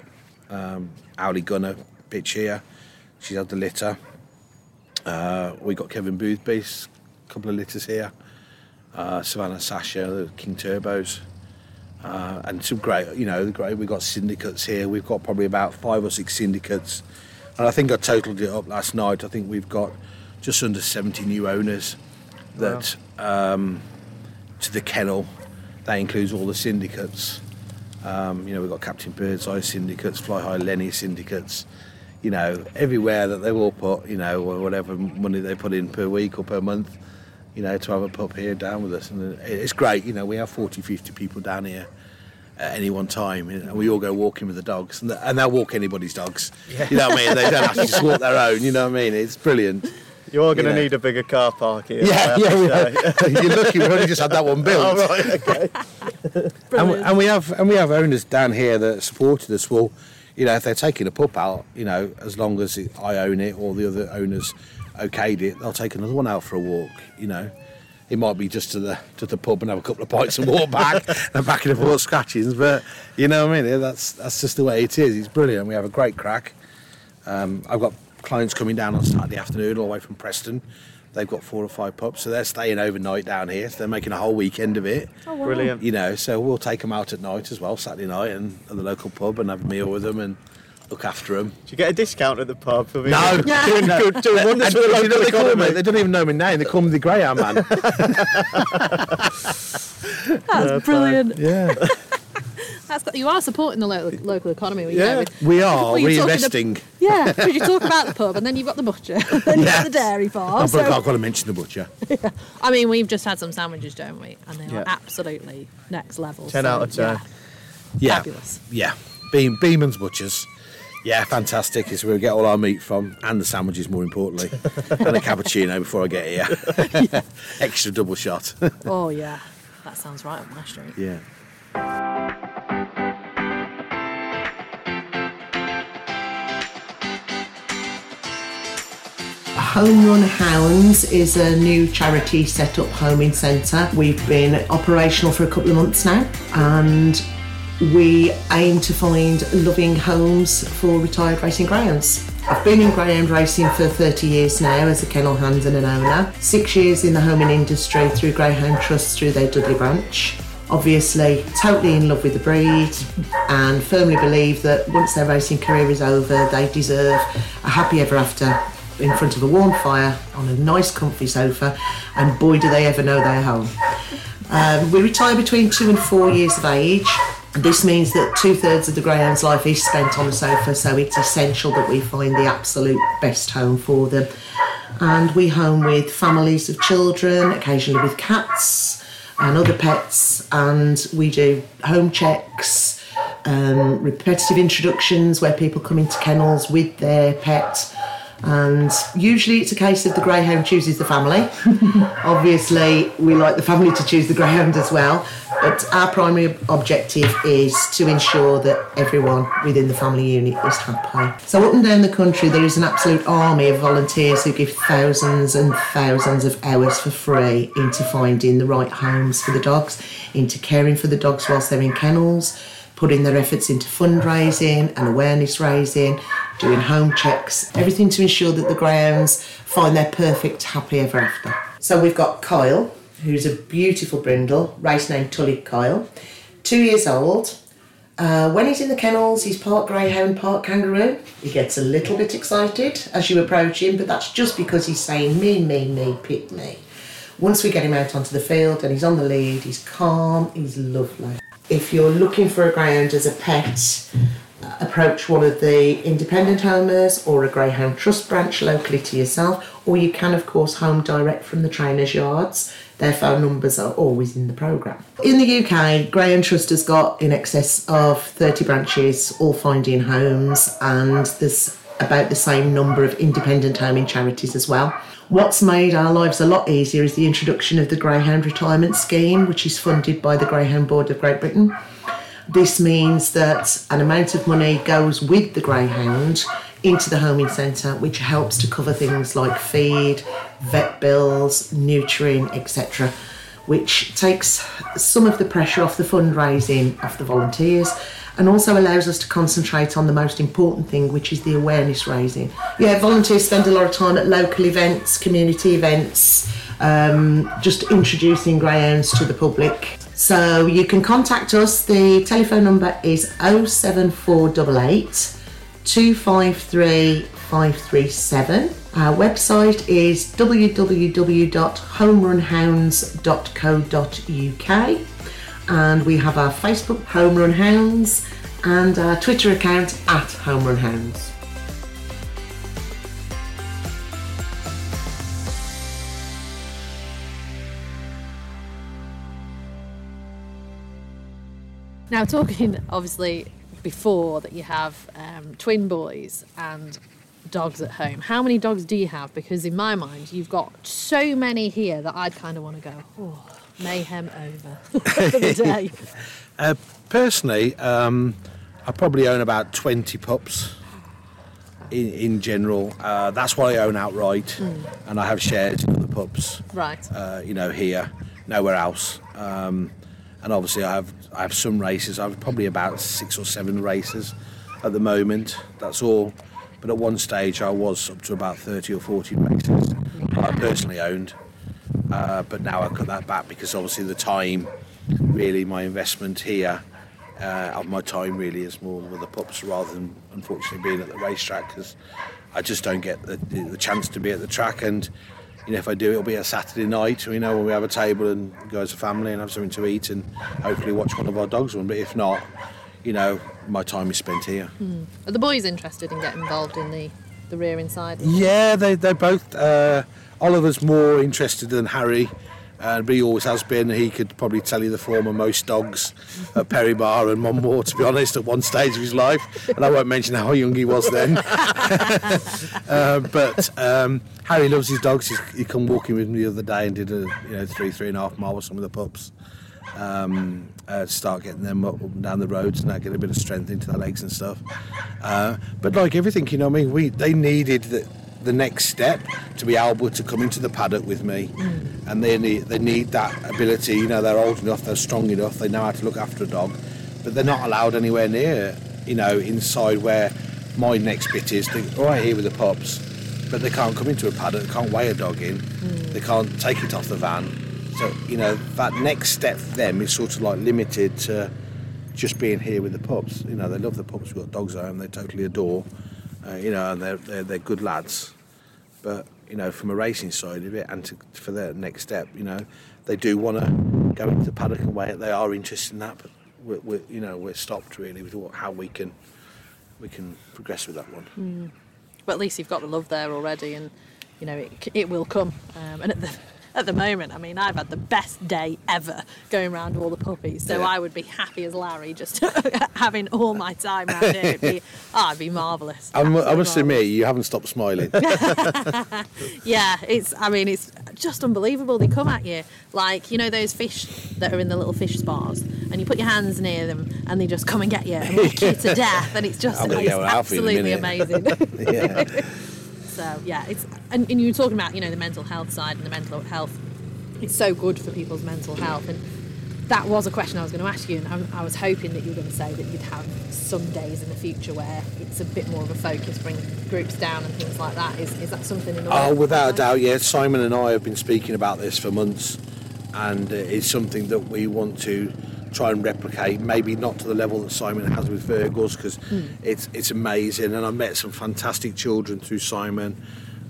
D: um, Owly Gunner bitch here. She's had the litter. Uh, we got Kevin Boothby's couple of litters here. Uh, Savannah Sasha, the King Turbos. Uh, and some great, you know, great. We've got syndicates here. We've got probably about five or six syndicates, and I think I totaled it up last night. I think we've got just under 70 new owners that um, to the kennel. That includes all the syndicates. Um, you know, we've got Captain Birdseye syndicates, Fly High Lenny syndicates. You know, everywhere that they will put, you know, whatever money they put in per week or per month, you know, to have a pup here down with us. And it's great, you know, we have 40, 50 people down here at any one time. And we all go walking with the dogs, and, they'll walk anybody's dogs. You know what I mean? They don't have to just walk their own, you know what I mean? It's brilliant.
E: You are going to need a bigger car park here.
D: Yeah, yeah,
E: to
D: we
E: say.
D: You're lucky we've only just had that one built.
E: Oh, right, okay.
D: and, we, and we have and we have owners down here that supported us. Well, you know, if they're taking a pup out, you know, as long as it, I own it or the other owners okayed it, they'll take another one out for a walk. You know, it might be just to the to the pub and have a couple of pints and walk back and back and forth scratchings, but you know what I mean. That's that's just the way it is. It's brilliant. We have a great crack. Um, I've got clients coming down on Saturday afternoon all the way from Preston. They've got four or five pups, so they're staying overnight down here. So they're making a whole weekend of it Oh,
E: Brilliant.
D: you know, so we'll take them out at night as well, Saturday night, and at the local pub and have a meal with them and look after them.
E: Do you get a discount at the pub? I mean,
D: No.
E: doing, doing, doing wonders
D: And
E: for the
D: you know
E: local
D: what they call me? They don't even know my name. They call me the Greyhound Man.
B: That's brilliant.
D: yeah,
B: That's got, you are supporting the local local economy. You
E: Yeah.
B: know, with,
D: we are
B: Well, you're talking yeah, because you talk about the pub, and then you've got the butcher, and then you've got the dairy farm.
D: I've got,
B: so-
D: I've got to mention the butcher.
B: I mean, we've just had some sandwiches, don't we? And they
E: Yeah.
B: are absolutely next level.
E: 10
B: so,
E: out of 10.
B: Yeah,
D: Yeah,
B: Fabulous.
D: yeah. Beam, Beeman's Butchers. Yeah, fantastic. It's where we get all our meat from, and the sandwiches, more importantly, and a cappuccino before I get here. Extra double shot.
B: Oh yeah, that sounds right up my street.
D: yeah.
F: Home Run Hounds is a new charity set up homing centre. We've been operational for a couple of months now and we aim to find loving homes for retired racing greyhounds. I've been in greyhound racing for 30 years now as a kennel hand and an owner. Six years in the homing industry through Greyhound Trust through their Dudley branch. Obviously, totally in love with the breed and firmly believe that once their racing career is over, they deserve a happy ever after in front of a warm fire on a nice comfy sofa and boy do they ever know they're home. Um, we retire between two and four years of age. This means that two thirds of the greyhound's life is spent on a sofa, so it's essential that we find the absolute best home for them. and we home with families of children, occasionally with cats and other pets, and we do home checks, um, repetitive introductions where people come into kennels with their pet. And usually it's a case of the greyhound chooses the family. Obviously, we like the family to choose the greyhound as well, but our primary objective is to ensure that everyone within the family unit is happy. So, up and down the country, there is an absolute army of volunteers who give thousands and thousands of hours for free into finding the right homes for the dogs, into caring for the dogs whilst they're in kennels putting their efforts into fundraising and awareness raising, doing home checks, everything to ensure that the greyhounds find their perfect happy ever after. So we've got Kyle, who's a beautiful brindle, race name Tully Kyle, two years old. Uh, when he's in the kennels, he's part greyhound, part kangaroo. He gets a little bit excited as you approach him, but that's just because he's saying me, me, me, pick me. Once we get him out onto the field and he's on the lead, he's calm, he's lovely if you're looking for a greyhound as a pet, approach one of the independent homers or a greyhound trust branch locally to yourself, or you can, of course, home direct from the trainers' yards. Their phone numbers are always in the programme. In the UK, Greyhound Trust has got in excess of 30 branches, all finding homes, and there's about the same number of independent homing charities as well. What's made our lives a lot easier is the introduction of the Greyhound Retirement Scheme, which is funded by the Greyhound Board of Great Britain. This means that an amount of money goes with the greyhound into the homing centre, which helps to cover things like feed, vet bills, neutering, etc., which takes some of the pressure off the fundraising of the volunteers and also allows us to concentrate on the most important thing, which is the awareness raising. Yeah, volunteers spend a lot of time at local events, community events, um, just introducing greyhounds to the public. So you can contact us. The telephone number is 07488 253 537. Our website is www.homerunhounds.co.uk and we have our Facebook Home Run Hounds and our Twitter account at Home Run Hounds.
B: Now, talking obviously before that you have um, twin boys and dogs at home. How many dogs do you have? Because in my mind, you've got so many here that I'd kind of want to go, oh, mayhem over for the day.
D: Uh, personally, um, I probably own about 20 pups in, in general. Uh, that's what I own outright, and I have shares in other pups.
B: Right.
D: Uh, you know, here, nowhere else. Um, and obviously, I have I have some races. I've probably about six or seven races at the moment. That's all. But at one stage, I was up to about 30 or 40 races I personally owned. Uh, but now I cut that back because obviously the time, really, my investment here uh, of my time really is more with the pups rather than unfortunately being at the racetrack because I just don't get the, the chance to be at the track and you know if I do it'll be a Saturday night you know when we have a table and go as a family and have something to eat and hopefully watch one of our dogs run. But if not you know my time is spent here.
B: Are the boys interested in getting involved in the, the rear inside?
D: yeah they, they're both uh, Oliver's more interested than Harry but he always has been. He could probably tell you the form of most dogs at Perry Barr and Monmore, to be honest, at one stage of his life. And I won't mention how young he was then. uh, but um, Harry loves his dogs. He's, he come walking with me the other day and did a you know three, three and a half mile with some of the pups. Um, uh, start getting them up, and down the roads and that get a bit of strength into their legs and stuff. Uh, but like everything, you know, I mean, we they needed the, the next step to be able to come into the paddock with me, mm. and they need they need that ability. You know, they're old enough, they're strong enough, they know how to look after a dog, but they're not allowed anywhere near, you know, inside where my next bit is. They're right oh, here with the pups, but they can't come into a paddock, they can't weigh a dog in, mm. they can't take it off the van. So you know that next step for them is sort of like limited to just being here with the pups. You know, they love the pups. We've got dogs at home they totally adore. Uh, you know, and they're, they're they're good lads. But you know, from a racing side of it, and to, for their next step, you know, they do want to go into the paddock and wait. They are interested in that, but we're, we're you know we're stopped really with what, how we can we can progress with that one.
B: But at least you've got the love there already, and you know, it, it will come. Um, and at the at the moment, I mean, I've had the best day ever going around all the puppies. So
D: Yeah.
B: I would be happy as Larry just having all my time around here. It'd be, oh, it'd be marvellous.
D: I must admit, you haven't stopped smiling.
B: Yeah, it's. I mean, it's just unbelievable. They come at you like you know those fish that are in the little fish spas, and you put your hands near them, and they just come and get you and lick you to death, and it's just it's
D: go out for you in a
B: absolutely amazing.
D: yeah.
B: So yeah, it's and, and you were talking about you know the mental health side and the mental health. It's so good for people's mental health, and that was a question I was going to ask you, and I, I was hoping that you were going to say that you'd have some days in the future where it's a bit more of a focus, bring groups down and things like that. Is is that something in the
D: Oh, without a doubt, yeah. Simon and I have been speaking about this for months, and uh, it's something that we want to try and replicate. Maybe not to the level that Simon has with Virgils, because it's it's amazing. And I met some fantastic children through Simon,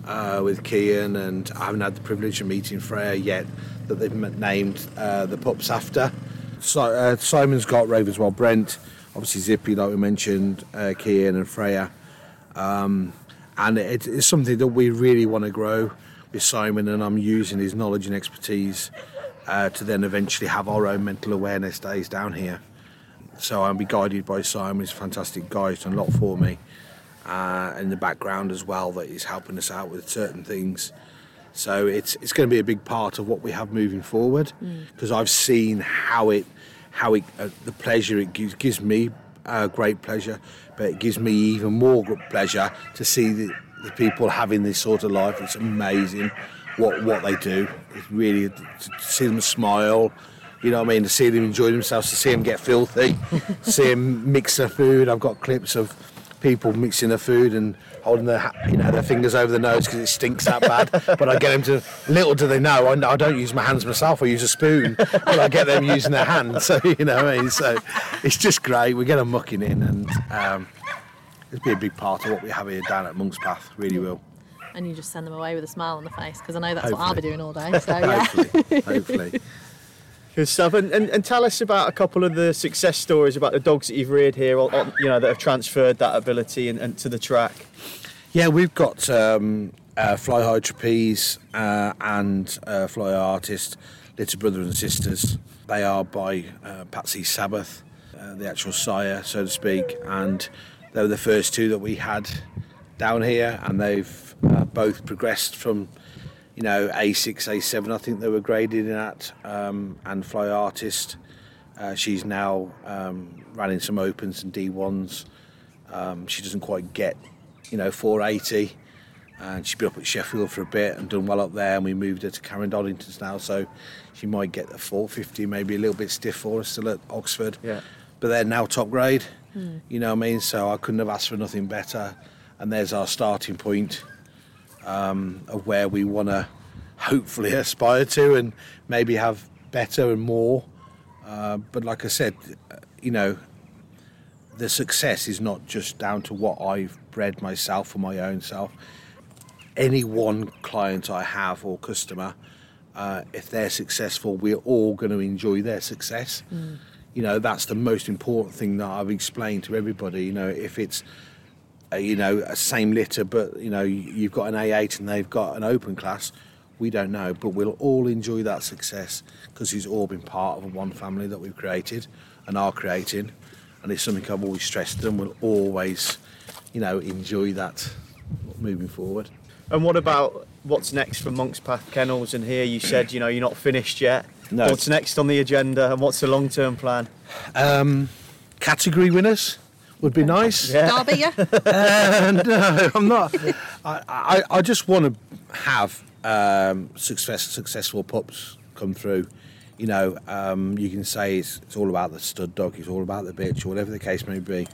D: uh, with Kian, and I haven't had the privilege of meeting Freya yet. That they've named uh, the pups after. So, uh, Simon's got Ravenswell Brent, obviously Zippy, like we mentioned, uh, Kian and Freya and it, it's something that we really want to grow with Simon, and I'm using his knowledge and expertise uh, to then eventually have our own mental awareness days down here. So I'll be guided by Simon. He's a fantastic guy. He's done a lot for me uh, in the background as well. That he's helping us out with certain things. So it's it's going to be a big part of what we have moving forward because I've seen how it how it uh, the pleasure it gives gives me uh, great pleasure, but it gives me even more pleasure to see the, the people having this sort of life. It's amazing what what they do. It's really to see them smile. You know what I mean? To see them enjoy themselves, to see them get filthy, see them mix their food. I've got clips of people mixing their food and holding their you know their fingers over their nose because it stinks that bad. but I get them to little do they know I, I don't use my hands myself. I use a spoon, but I get them using their hands. So you know what I mean. So it's just great. We get them mucking in, and um, it'll be a big part of what we have here down at Monkspath. Really will.
B: And you just send them away with a smile on the face because I know that's what I'll be doing all day. So yeah.
D: Hopefully, hopefully.
C: Good stuff. And, and, and tell us about a couple of the success stories about the dogs that you've reared here, on, on- you know, that have transferred that ability and, and to the track.
D: Yeah, we've got um, uh, Fly High Trapeze uh, and uh, Fly High Artist, Little Brother and Sisters. They are by uh, Patsy Sabbath, uh, the actual sire, so to speak, and they were the first two that we had down here, and they've uh, both progressed from, you know, A6, A7, I think they were graded in at, um, and Fly Artist. Uh, she's now um, running some opens and D1s. Um, she doesn't quite get, you know, 480. And she's been up at Sheffield for a bit and done well up there. And we moved her to Karen Doddington's now, so she might get the 450, maybe a little bit stiff for us still at Oxford.
C: Yeah.
D: But they're now top grade. You know what I mean? So I couldn't have asked for nothing better. And there's our starting point um, of where we want to hopefully aspire to and maybe have better and more. Uh, but like I said, you know, the success is not just down to what I've bred myself for my own self. Any one client I have or customer, uh, if they're successful, we're all going to enjoy their success. You know, that's the most important thing that I've explained to everybody. You know, if it's you know, a same litter, but you know, you- you've got an A8 and they've got an open class. We don't know, but we'll all enjoy that success because it's all been part of one family that we've created and are creating. And it's something I've always stressed to them. We'll always, you know, enjoy that moving forward.
C: And what about what's next for Monkspath Kennels? And here you said, you know, you're not finished yet.
D: No.
C: What's next on the agenda and what's the long term plan?
D: Um, category winners would be nice.
C: Yeah.
B: Derby, yeah.
D: Uh, no, I'm not. I, I, I just want to have um, success, successful pups come through. You know, um, you can say it's, it's all about the stud dog, it's all about the bitch, or whatever the case may be.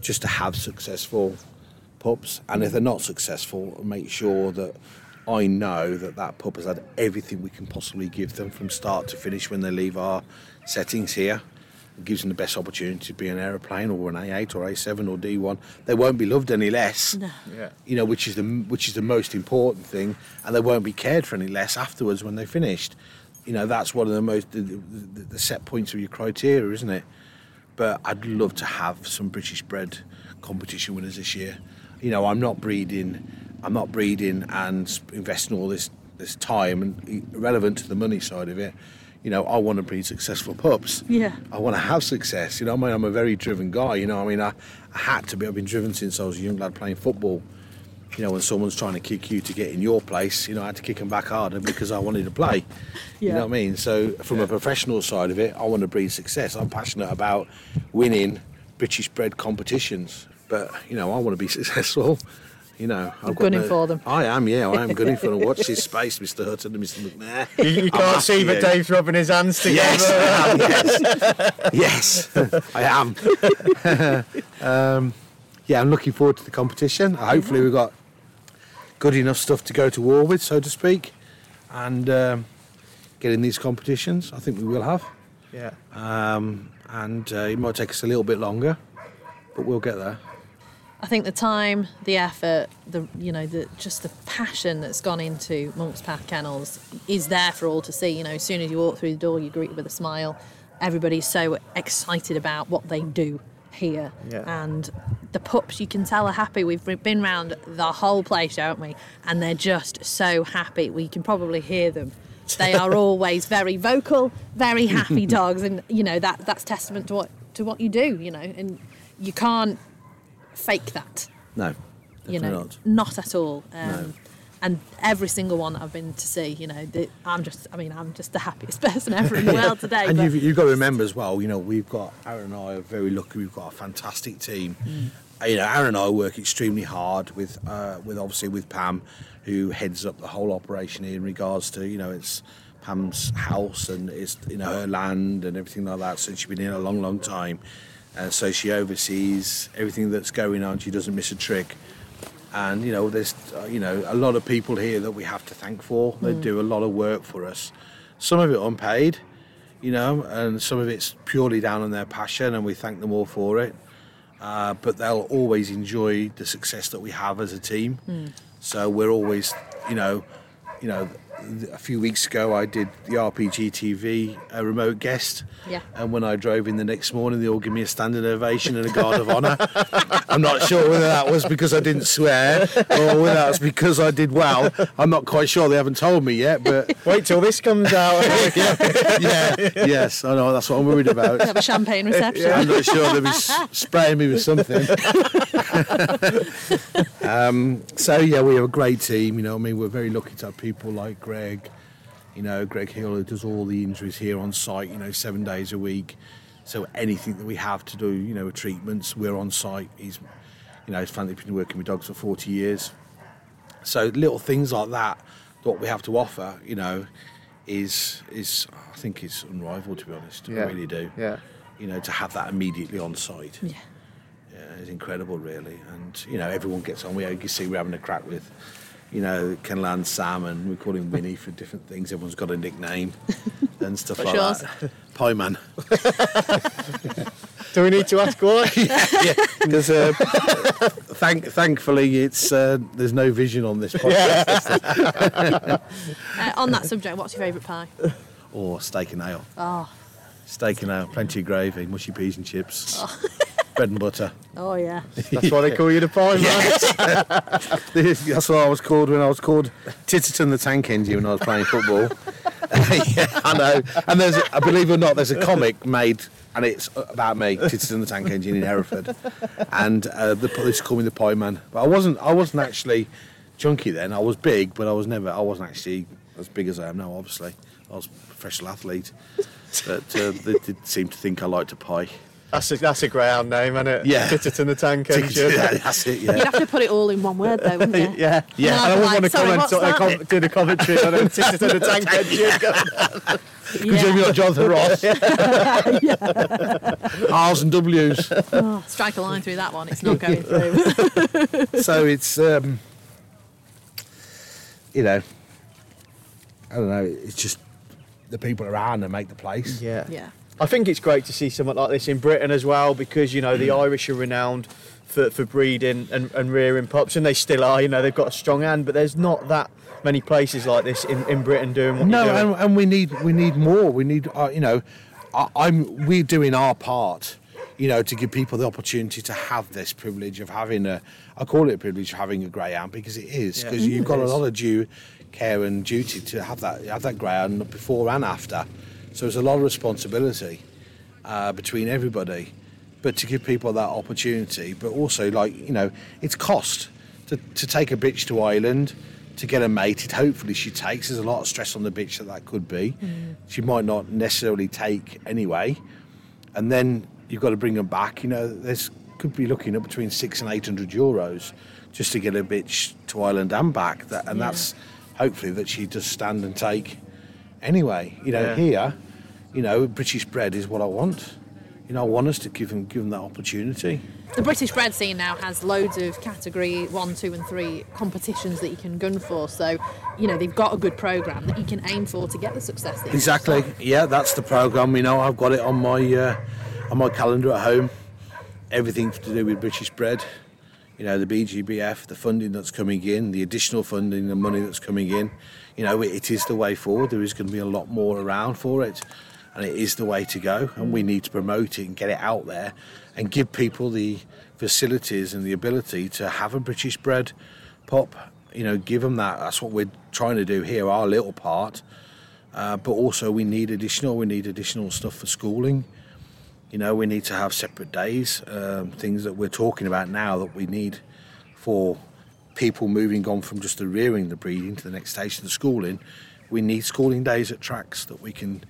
D: Just to have successful pups, and if they're not successful, make sure that I know that that pup has had everything we can possibly give them from start to finish when they leave our settings here. It gives them the best opportunity to be an aeroplane or an A8 or A7 or D1. They won't be loved any less. No.
C: Yeah.
D: You know, which is the which is the most important thing, and they won't be cared for any less afterwards when they're finished. You know, that's one of the most the, the, the set points of your criteria, isn't it? But I'd love to have some British bred competition winners this year. You know, I'm not breeding I'm not breeding and investing all this this time and irrelevant to the money side of it. You know, I want to breed successful pups.
B: Yeah.
D: I want to have success. You know, I mean, I'm a very driven guy. You know, I mean, I, I had to be. I've been driven since I was a young lad playing football. You know, when someone's trying to kick you to get in your place, you know, I had to kick them back harder because I wanted to play. You know what I mean? So, from a professional side of it, I want to breed success. I'm passionate about winning British bred competitions, but you know, I want to be successful. You know, I've got
B: gunning for them.
D: I am, yeah, I am gunning for them. Watch this space, Mr. Hutton and Mr. McNair.
C: You, you
D: I'm
C: can't see, but
D: you.
C: Dave's rubbing his hands together.
D: Yes, I am, yes, yes, I am. um, yeah, I'm looking forward to the competition. Hopefully, we've got good enough stuff to go to war with, so to speak, and um, get in these competitions. I think we will have,
C: Yeah.
D: um, and uh, it might take us a little bit longer, but we'll get there.
B: I think the time, the effort, the you know, the just the passion that's gone into Monkspath Kennels is there for all to see. You know, as soon as you walk through the door, you greet with a smile. Everybody's so excited about what they do here,
C: Yeah.
B: and the pups you can tell are happy. We've been round the whole place, haven't we? And they're just so happy. We can probably hear them. They are always very vocal, very happy dogs, and you know that that's testament to what to what you do. You know, and you can't fake that
D: No,
B: you know,
D: not.
B: not, at all. Um,
D: No.
B: And every single one that I've been to see, you know, the, I'm just, I mean, I'm just the happiest person ever in the world today.
D: And you've, you've got to remember as well, you know, we've got, Aaron and I are very lucky, we've got a fantastic team. Uh, You know, Aaron and I work extremely hard with, uh, with obviously with Pam, who heads up the whole operation here in regards to, you know, it's Pam's house and it's, you know, her land and everything like that. So she's been here a long, long time. And so she oversees everything that's going on. She doesn't miss a trick. And you know there's uh, you know a lot of people here that we have to thank for. They do a lot of work for us. Some of it unpaid you know and some of it's purely down on their passion and we thank them all for it. Uh, but they'll always enjoy the success that we have as a team. So we're always you know you know a few weeks ago I did the RPG TV a remote guest
B: Yeah.
D: and when I drove in the next morning they all give me a standing ovation and a guard of honour I'm not sure whether that was because I didn't swear or whether that was because I did well. I'm not quite sure. They haven't told me yet, but
C: Wait till this comes out.
D: yeah, yes, I know. That's what I'm worried about.
B: have a champagne reception.
D: I'm not sure they'll be spraying me with something. um, so yeah, we have a great team. You know, I mean, we're very lucky to have people like Greg. You know, Greg Hill who does all the injuries here on site. You know, seven days a week. So anything that we have to do, you know, with treatments, we're on site. He's, you know, he's fancy been working with dogs for 40 years. So little things like that, what we have to offer, you know, is is I think is unrivaled to be honest.
C: Yeah.
D: I really do
C: yeah.
D: you know, to have that immediately on site.
B: Yeah.
D: Yeah, it's incredible, really. And, you know, everyone gets on. We you see we're having a crack with, you know, Kenland Sam and we call him Winnie for different things. Everyone's got a nickname and stuff
B: What's
D: like
B: yours?
D: that. Pie Man.
C: Do we need to ask why?
D: yeah, because uh, thank, thankfully it's uh, there's no vision on this podcast.
B: Uh, on that subject, what's your favourite pie?
D: Or steak and ale.
B: Oh,
D: Steak and ale, plenty of gravy, mushy peas and chips, bread and butter.
B: oh yeah.
C: That's why they call you the pie man.
D: That's what I was called when I was called Titterton the Tank Engine when I was playing football. yeah, I know. And there's, a, believe it or not, there's a comic made, and it's about me, Titterton the Tank Engine in Hereford, and uh, the police call me the Pie Man. But I wasn't. I wasn't actually chunky then. I was big, but I was never. I wasn't actually as big as I am now. Obviously, I was a professional athlete. But uh, they did seem to think I liked a pie.
C: That's a, that's a greyhound name, isn't it?
D: Yeah.
C: Titterton the tank engine.
D: Yeah, that's it. Yeah.
B: You'd have to put it all in one word, though, wouldn't you?
C: Yeah,
D: Yeah.
C: And I wouldn't want to
B: Sorry,
C: comment
B: what's
C: on,
B: that?
C: com- do the commentary on it. Titterton the tank engine.
D: Because you've got Jonathan Ross. yeah. R's and W's.
B: Oh, strike a line through that one. It's not going through.
D: so it's um, you know I don't know it's just the people around that make the place
C: Yeah.
B: yeah.
C: I think it's great to see something like this in Britain as well because you know the Irish are renowned for, for breeding and, and rearing pups and they still are. You know they've got a strong hand, but there's not that many places like this in, in Britain doing what
D: no and, and we need we need more we need uh, you know I, I'm we're doing our part you know, to give people the opportunity to have this privilege of having a, I call it a privilege of having a greyhound because it is,
E: Yeah.
D: because you've got
E: It
D: a lot of due care and duty to have that, have that greyhound before and after. So there's a lot of responsibility uh, between everybody. But to give people that opportunity, but also like, you know, it's cost to, to take a bitch to Ireland, to get her mated. Hopefully she takes. There's a lot of stress on the bitch that that could be. She might not necessarily take anyway. And then you've got to bring them back. You know, there's could be looking at between six and eight hundred euros just to get a bitch to Ireland and back. That and
G: Yeah.
D: that's hopefully that she does stand and take anyway. You know,
E: Yeah.
D: here, you know, British bred is what I want. You know, I want us to give them give them that opportunity.
G: The British bred scene now has loads of category one, two, and three competitions that you can gun for. So, you know, they've got a good program that you can aim for to get the success. That
D: Exactly.
G: want.
D: Yeah, that's the program. You know, I've got it on my uh, on my calendar at home. Everything to do with British bred. You know, the BGBF, the funding that's coming in, the additional funding, the money that's coming in. You know, it, it is the way forward. There is going to be a lot more around for it, and it is the way to go. And we need to promote it and get it out there, and give people the facilities and the ability to have a British bred pop. You know, give them that. That's what we're trying to do here. Our little part. Uh, but also we need additional we need additional stuff for schooling you know we need to have separate days um, things that we're talking about now that we need for people moving on from just the rearing the breeding to the next station the schooling. We need schooling days at tracks that we can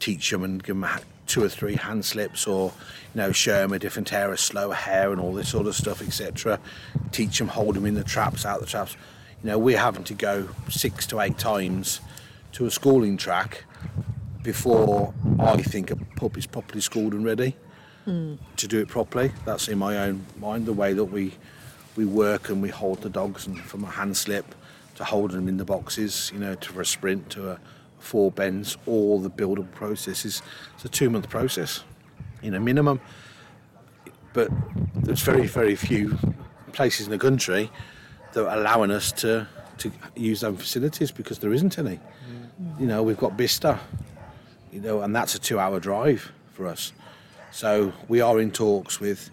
D: teach them and give them two or three hand slips or you know show them a different hare a slower hare and all this sort of stuff etc teach them hold them in the traps out the traps. You know we're having to go six to eight times to a schooling track before I think a pup is properly schooled and ready to do it properly. That's in my own mind the way that we we work and we hold the dogs and from a hand slip to holding them in the boxes, you know, to a sprint to a four bends, all the build-up processes. It's a two-month process, you know, minimum. But there's very very few places in the country that are allowing us to to use them facilities because there isn't any. Mm. You know, we've got Bista, you know, and that's a two-hour drive for us. So we are in talks with,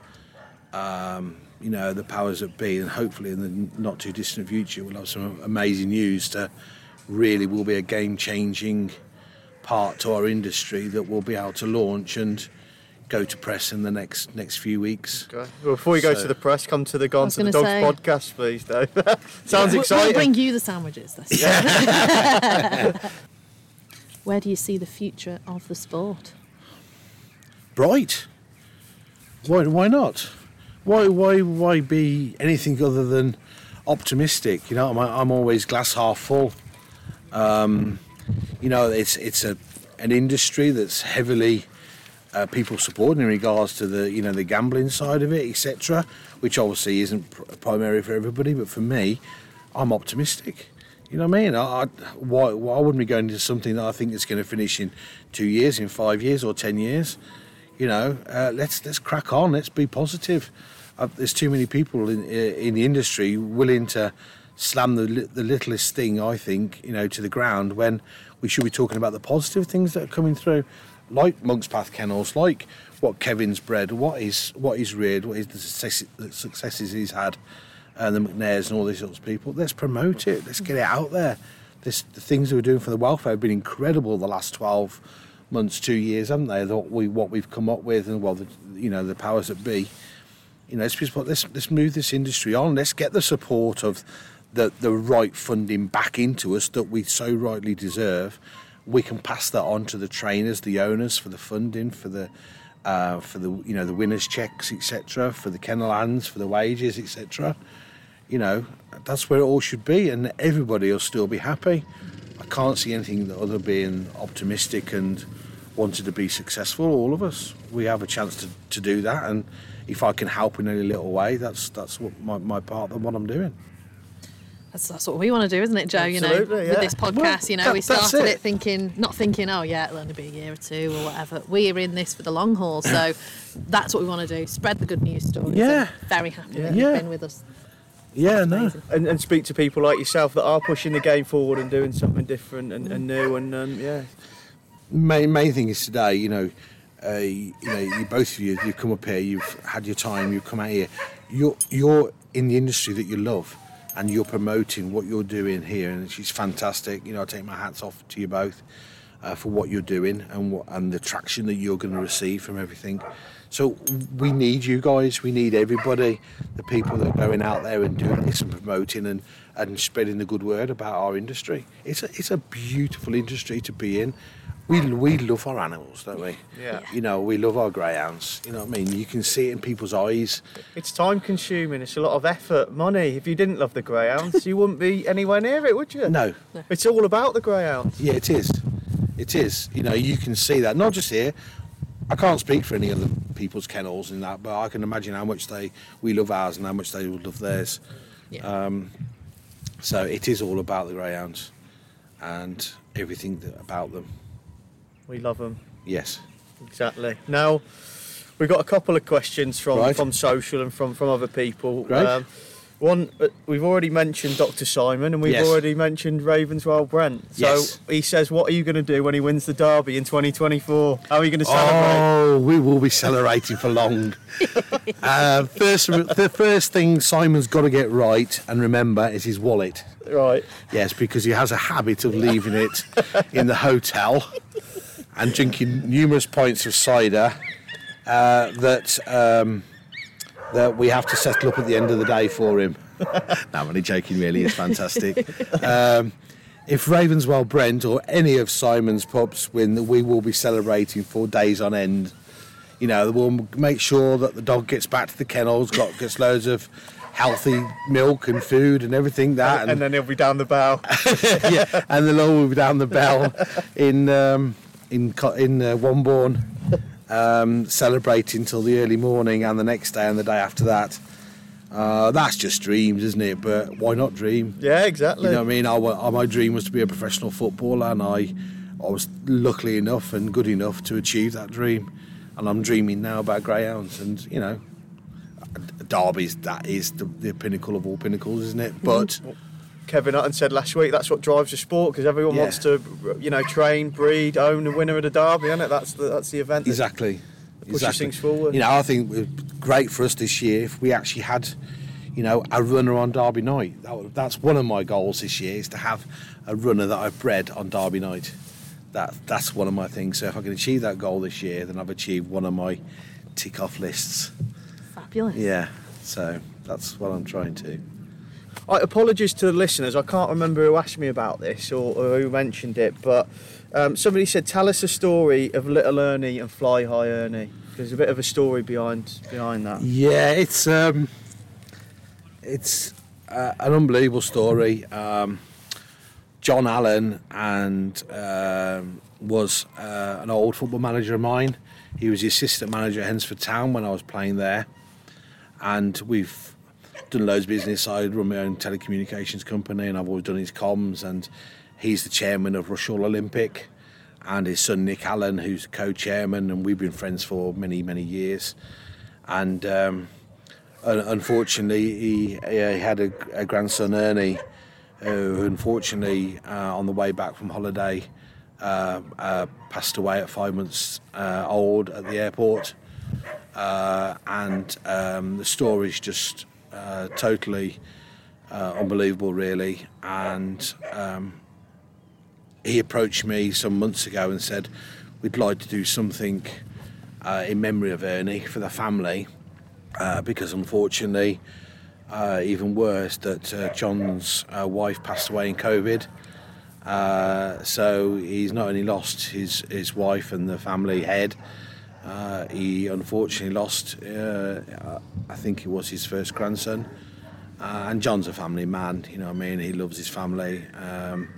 D: um, you know, the powers that be, and hopefully in the not too distant future we'll have some amazing news to really will be a game-changing part to our industry that we'll be able to launch and go to press in the next next few weeks.
E: Okay. Well, before you go
D: So-
E: to the press, come to the Gone
G: was
E: to the Dogs
G: say-
E: podcast, please, Dave. Sounds
G: We'll-
E: exciting.
G: We'll bring you the sandwiches. That's Where do you see the future of the sport?
D: bright. Why? Why not? Why? Why? Why be anything other than optimistic? You know, I'm, I'm always glass half full. Um, you know, it's it's a an industry that's heavily uh, people supporting in regards to the you know the gambling side of it, etc. Which obviously isn't pr- primary for everybody, but for me, I'm optimistic. You know what I mean? I, I, why, why wouldn't we go into something that I think is going to finish in two years, in five years, or ten years? You know, uh, let's let's crack on. Let's be positive. Uh, there's too many people in in the industry willing to slam the the littlest thing. I think you know to the ground when we should be talking about the positive things that are coming through, like Monkspath Kennels, like what Kevin's bred, what is what he's reared, what is the, the successes he's had, and the McNairs and all these sorts of people. Let's promote it. Let's get it out there. This the things that we're doing for the welfare have been incredible the last twelve months, two years, haven't they? What we what we've come up with, and well, the, you know, the powers that be. You know, let's, let's let's move this industry on. Let's get the support of the the right funding back into us that we so rightly deserve. We can pass that on to the trainers, the owners for the funding, for the uh, for the you know the winners checks, etc., for the kennel hands, for the wages, etc. You know, that's where it all should be, and everybody will still be happy. I can't see anything that other being optimistic and wanted to be successful. All of us, we have a chance to, to do that, and if I can help in any little way, that's that's what my, my part of what I'm doing.
G: That's, that's what we want to do, isn't it, Joe? you know,
E: Absolutely,
G: with this podcast,
D: Well,
G: you know,
D: that-
G: we started
D: it.
G: it. thinking, not thinking, oh yeah, it'll only be a year or two or whatever. We're in this for the long haul, so that's what we want to do: spread the good news stories.
D: Yeah.
G: and very happy that
D: Yeah.
G: you've been with us.
D: Yeah, no.
E: And, and speak to people like yourself that are pushing the game forward and doing something different and, and new and um, yeah
D: main main thing is today, you know, uh, you know, you both of you, you've come up here, you've had your time, you've come out here. You're you're in the industry that you love, and you're promoting what you're doing here, and it's fantastic. You know, I take my hats off to you both uh, for what you're doing and what and the traction that you're going to receive from everything. So we need you guys. We need everybody, the people that are going out there and doing this and promoting and, and spreading the good word about our industry. It's a it's a beautiful industry to be in. We we love our animals, don't we?
E: Yeah.
D: You know, we love our greyhounds. You know what I mean? You can see it in people's eyes.
E: It's time consuming. It's a lot of effort, money. If you didn't love the greyhounds, you wouldn't be anywhere near it, would you?
D: No.
E: It's all about the greyhounds.
D: Yeah, it is. It is. You know, you can see that not just here. I can't speak for any other people's kennels in that, but I can imagine how much they we love ours and how much they would love theirs.
G: Yeah.
D: Um, so it is all about the greyhounds and everything that, about them.
E: We love them.
D: Yes.
E: Exactly. Now, we've got a couple of questions from,
D: Right.
E: from social and from, from other people. Um,
D: Great.
E: One, uh, we've already mentioned Dr. Simon and we've
D: Yes.
E: already mentioned Ravenswell Brent. So
D: Yes.
E: he says, What are you going to do when he wins the Derby in 2024? How are you going to celebrate?
D: Oh, we will be celebrating for long. uh, first, the first thing Simon's got to get right and remember is his wallet.
E: Right.
D: Yes, because he has a habit of leaving it in the hotel and drinking numerous pints of cider uh, that um, that we have to settle up at the end of the day for him. no, I'm only joking. Really, it's fantastic. Um, if Ravenswell Brent or any of Simon's pups win, we will be celebrating for days on end. You know, we'll make sure that the dog gets back to the kennels, got gets loads of healthy milk and food and everything that,
E: And then he'll be down the bow.
D: yeah, and they'll all be down the bell in um, in in uh, Wombourne, um, celebrating till the early morning and the next day and the day after that. Uh, that's just dreams, isn't it? But why not dream?
E: yeah, exactly.
D: You know what I mean? I, my dream was to be a professional footballer, and I, I was luckily enough and good enough to achieve that dream. And I'm dreaming now about greyhounds, and you know, Derby's that is the, the pinnacle of all pinnacles, isn't it? But
E: Kevin Hutton said last week that's what drives the sport because everyone
D: Yeah.
E: wants to, you know, train, breed, own the winner of the derby, isn't it? That's the that's the event. that
D: Exactly.
E: Pushes
D: exactly.
E: things forward.
D: You know, I think it was great for us this year if we actually had, you know, a runner on Derby night. That, that's one of my goals this year is to have a runner that I've bred on Derby night. That that's one of my things. So if I can achieve that goal this year, then I've achieved one of my tick off lists.
G: Fabulous.
D: Yeah. So that's what I'm trying to.
E: I apologies to the listeners. I can't remember who asked me about this or, or who mentioned it, but um, somebody said, "Tell us a story of Little Ernie and Fly High Ernie." There's a bit of a story behind behind that.
D: Yeah, it's um, it's uh, an unbelievable story. Um, John Allen and um, was uh, an old football manager of mine. He was the assistant manager at Hednesford Town when I was playing there, and we've done loads of business. I run my own telecommunications company, and I've always done his comms. And he's the chairman of Rushall Olympic, and his son Nick Allen, who's co-chairman, and we've been friends for many, many years. And um, unfortunately, he, he had a, a grandson Ernie, who unfortunately, uh, on the way back from holiday, uh, uh, passed away at five months uh, old at the airport. Uh, and um, the story is just uh, totally uh, unbelievable, really. And um, he approached me some months ago and said, We'd like to do something uh, in memory of Ernie for the family, uh, because unfortunately, uh, even worse, that uh, John's wife passed away in COVID. So he's not only lost his, his wife and the family head, uh, he unfortunately lost, uh, I think it was his first grandson. Uh, and John's a family man, you know I mean? He loves his family. Um,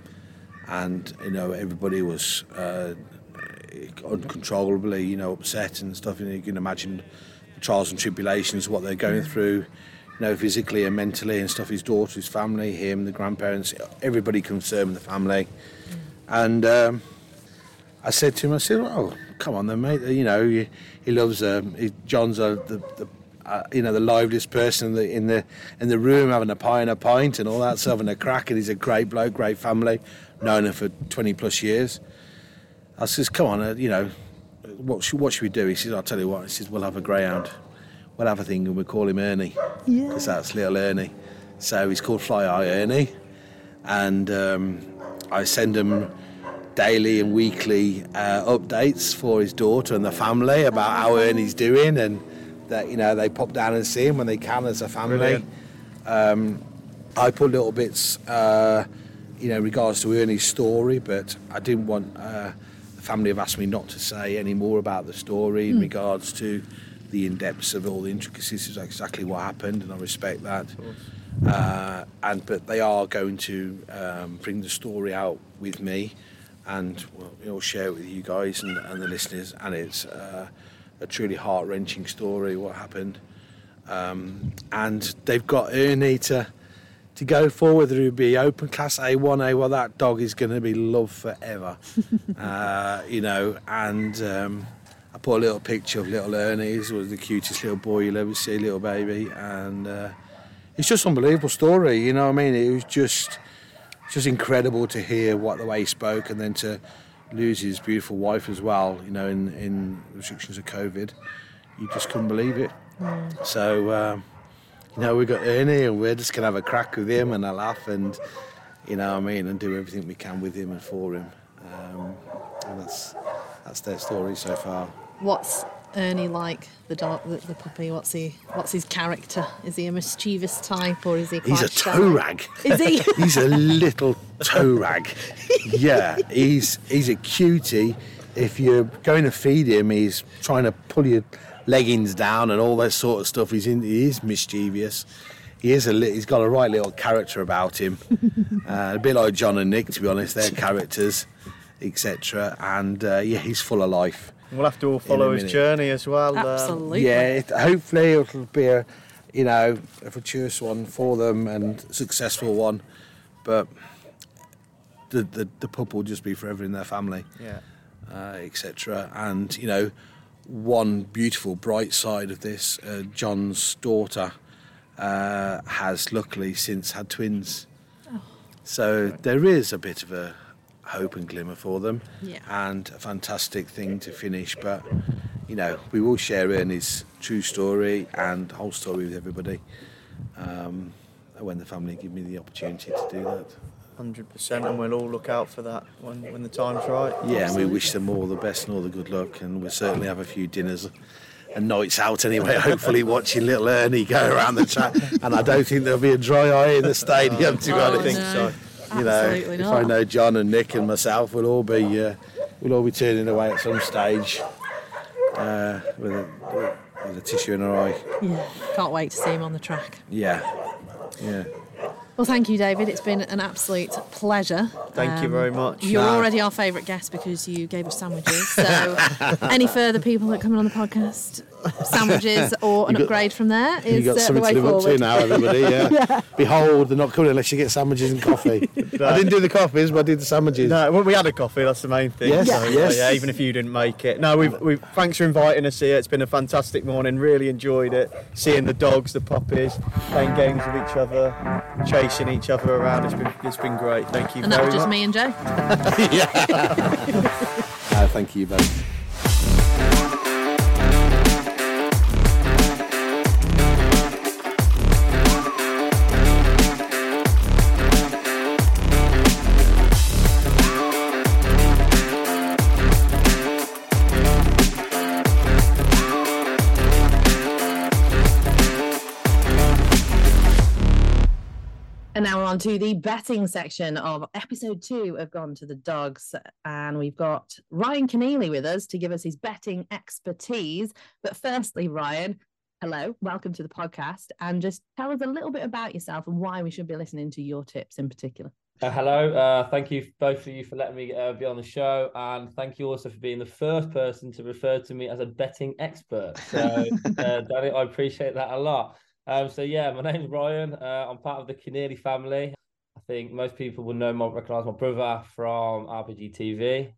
D: and, you know, everybody was uh, uncontrollably, you know, upset and stuff. And you can imagine the trials and tribulations, what they're going through, you know, physically and mentally and stuff. His daughter, his family, him, the grandparents, everybody concerned with the family. And um, I said to him, I said, "Oh, come on, then, mate. You know, he, he loves. Um, he, John's a, the, the uh, you know the liveliest person in the in the in the room, having a pie and a pint and all that stuff, and a crack. And he's a great bloke, great family. Known him for twenty plus years. I says, come on, uh, you know, what should, what should we do? He says, I'll tell you what. He says, we'll have a greyhound. We'll have a thing and we'll call him Ernie. Because that's little Ernie. So he's called Fly High Ernie. And um, I send him daily and weekly uh, updates for his daughter and the family about how Ernie's doing and that, you know, they pop down and see him when they can as a family. Um, I put little bits, uh, you know, regards to Ernie's story, but I didn't want. Uh, the family have asked me not to say any more about the story in regards to the in depths of all the intricacies of exactly what happened, and I respect that. Uh, and but they are going to um, bring the story out with me, and we'll, we'll share it with you guys and, and the listeners. And it's uh, a truly heart wrenching story what happened. Um, and they've got Ernie to to go forward through be open class A1A. Well, that dog is going to be loved forever, uh, you know. And um, I put a little picture of little Ernie. He was the cutest little boy you'll ever see, little baby, and uh, it's just unbelievable story. You know what I mean? It was just just incredible to hear what the way he spoke, and then to lose his beautiful wife as well. You know, in in restrictions of COVID, you just couldn't believe it. So. Um, you know, we've got Ernie and we're just going to have a crack with him and a laugh and, you know what I mean, and do everything we can with him and for him. Um, and that's, that's their story so far.
G: What's Ernie like, the dog, the, the puppy? What's he? What's his character? Is he a mischievous type or is he quite
D: He's a
G: shy?
D: toe rag.
G: Is he?
D: he's a little toe rag. Yeah, he's he's a cutie. If you're going to feed him, he's trying to pull your leggings down and all that sort of stuff. He's in, he is mischievous. He is a li- he's got a right little character about him. uh, a bit like John and Nick, to be honest. Their characters, etc. And uh, yeah, he's full of life.
E: We'll have to all follow his journey as well. um,
G: Absolutely.
D: Yeah, it, hopefully it'll be a, you know, a fortuitous one for them and successful one, but the the, the pup will just be forever in their family,
E: yeah.
D: uh, etc. And you know, one beautiful bright side of this, uh, John's daughter uh, has luckily since had twins, Oh. so there is a bit of a hope and glimmer for them
G: Yeah.
D: and a fantastic thing to finish. But you know, we will share Ernie's true story and whole story with everybody um, when the family give me the opportunity to do that.
E: Hundred percent, and we'll all look out for that when when the time's right.
D: Yeah, and we wish them all the best and all the good luck, and we'll certainly have a few dinners. And nights out anyway, hopefully watching little Ernie go around the track. And I don't think there'll be a dry eye in the stadium, to be
G: Oh,
E: I
D: honest.
E: think so.
D: You know,
G: Absolutely
D: if. I know John and Nick and myself, we'll all be uh, we'll all be turning away at some stage uh, with, a, with a tissue in our eye.
G: Yeah. Can't wait to see him on the track.
D: Yeah, yeah.
G: Well, thank you, David. It's been an absolute pleasure.
E: Thank you
G: Um,
E: very much.
G: You're
D: Nah.
G: already our favourite guest because you gave us sandwiches. So, any further people that come in on the podcast, sandwiches or an
D: got-
G: upgrade from there
D: You got
G: uh, the way
D: to live up to
G: forward.
D: now, everybody. Yeah. Behold, they're not coming unless you get sandwiches and coffee. I didn't do the coffees, but I did the sandwiches.
E: No, well, we had a coffee. That's the main thing.
D: Yes,
E: So, uh,
D: yes.
E: yeah, even if you didn't make it. No, we've, we've thanks for inviting us here. It's been a fantastic morning. Really enjoyed it. Seeing the dogs, the puppies, playing games with each other, chasing each other around. It's been it's been great. Thank you
G: And
E: very much.
G: Me and Joe.
D: Uh, thank you both.
B: On to the betting section of episode two of Gone to the Dogs. And we've got Ryan Conneely with us to give us his betting expertise. But firstly, Ryan, hello, welcome to the podcast. And just tell us a little bit about yourself and why we should be listening to your tips in particular.
H: Uh, hello, uh, thank you both of you for letting me uh, be on the show, and thank you also for being the first person to refer to me as a betting expert. So, uh, Dani, I appreciate that a lot. Um, so yeah, my name's Ryan. Uh, I'm part of the Conneely family. I think most people will know my recognise my brother from RPG TV,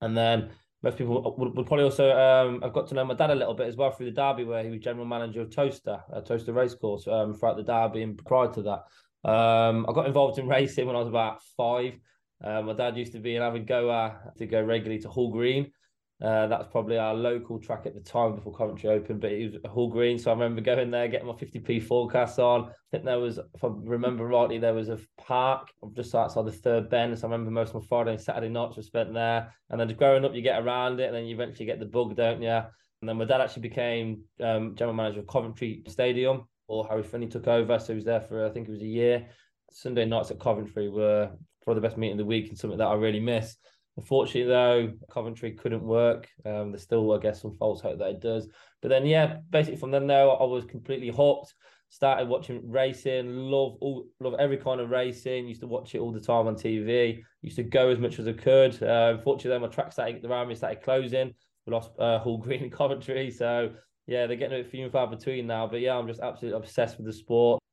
H: and then most people would, would probably also um, I've got to know my dad a little bit as well through the Derby, where he was general manager of Towcester, uh, Towcester Racecourse, um, throughout the Derby and prior to that. Um, I got involved in racing when I was about five. Uh, my dad used to be an avid goer to go regularly to Hall Green. Uh, that's probably our local track at the time before Coventry opened, but it was Hall Green. So I remember going there, getting my 50p forecast on. I think there was, if I remember rightly, there was a park just outside the third bend. So I remember most of my Friday and Saturday nights were spent there. And then growing up, you get around it, and then you eventually get the bug, don't you? And then my dad actually became um, general manager of Coventry Stadium, or Harry Finney took over. So he was there for, I think it was a year. Sunday nights at Coventry were probably the best meeting of the week and something that I really miss. Unfortunately, though, Coventry couldn't work. Um, there's still, I guess, some false hope that it does. But then, yeah, basically from then there, I was completely hooked. Started watching racing. Love all, love every kind of racing. Used to watch it all the time on TV. Used to go as much as I could. Uh, unfortunately, then my track started around me started closing. We lost uh, Hall Green and Coventry, so yeah, they're getting a bit few and far between now. But yeah, I'm just absolutely obsessed with the sport.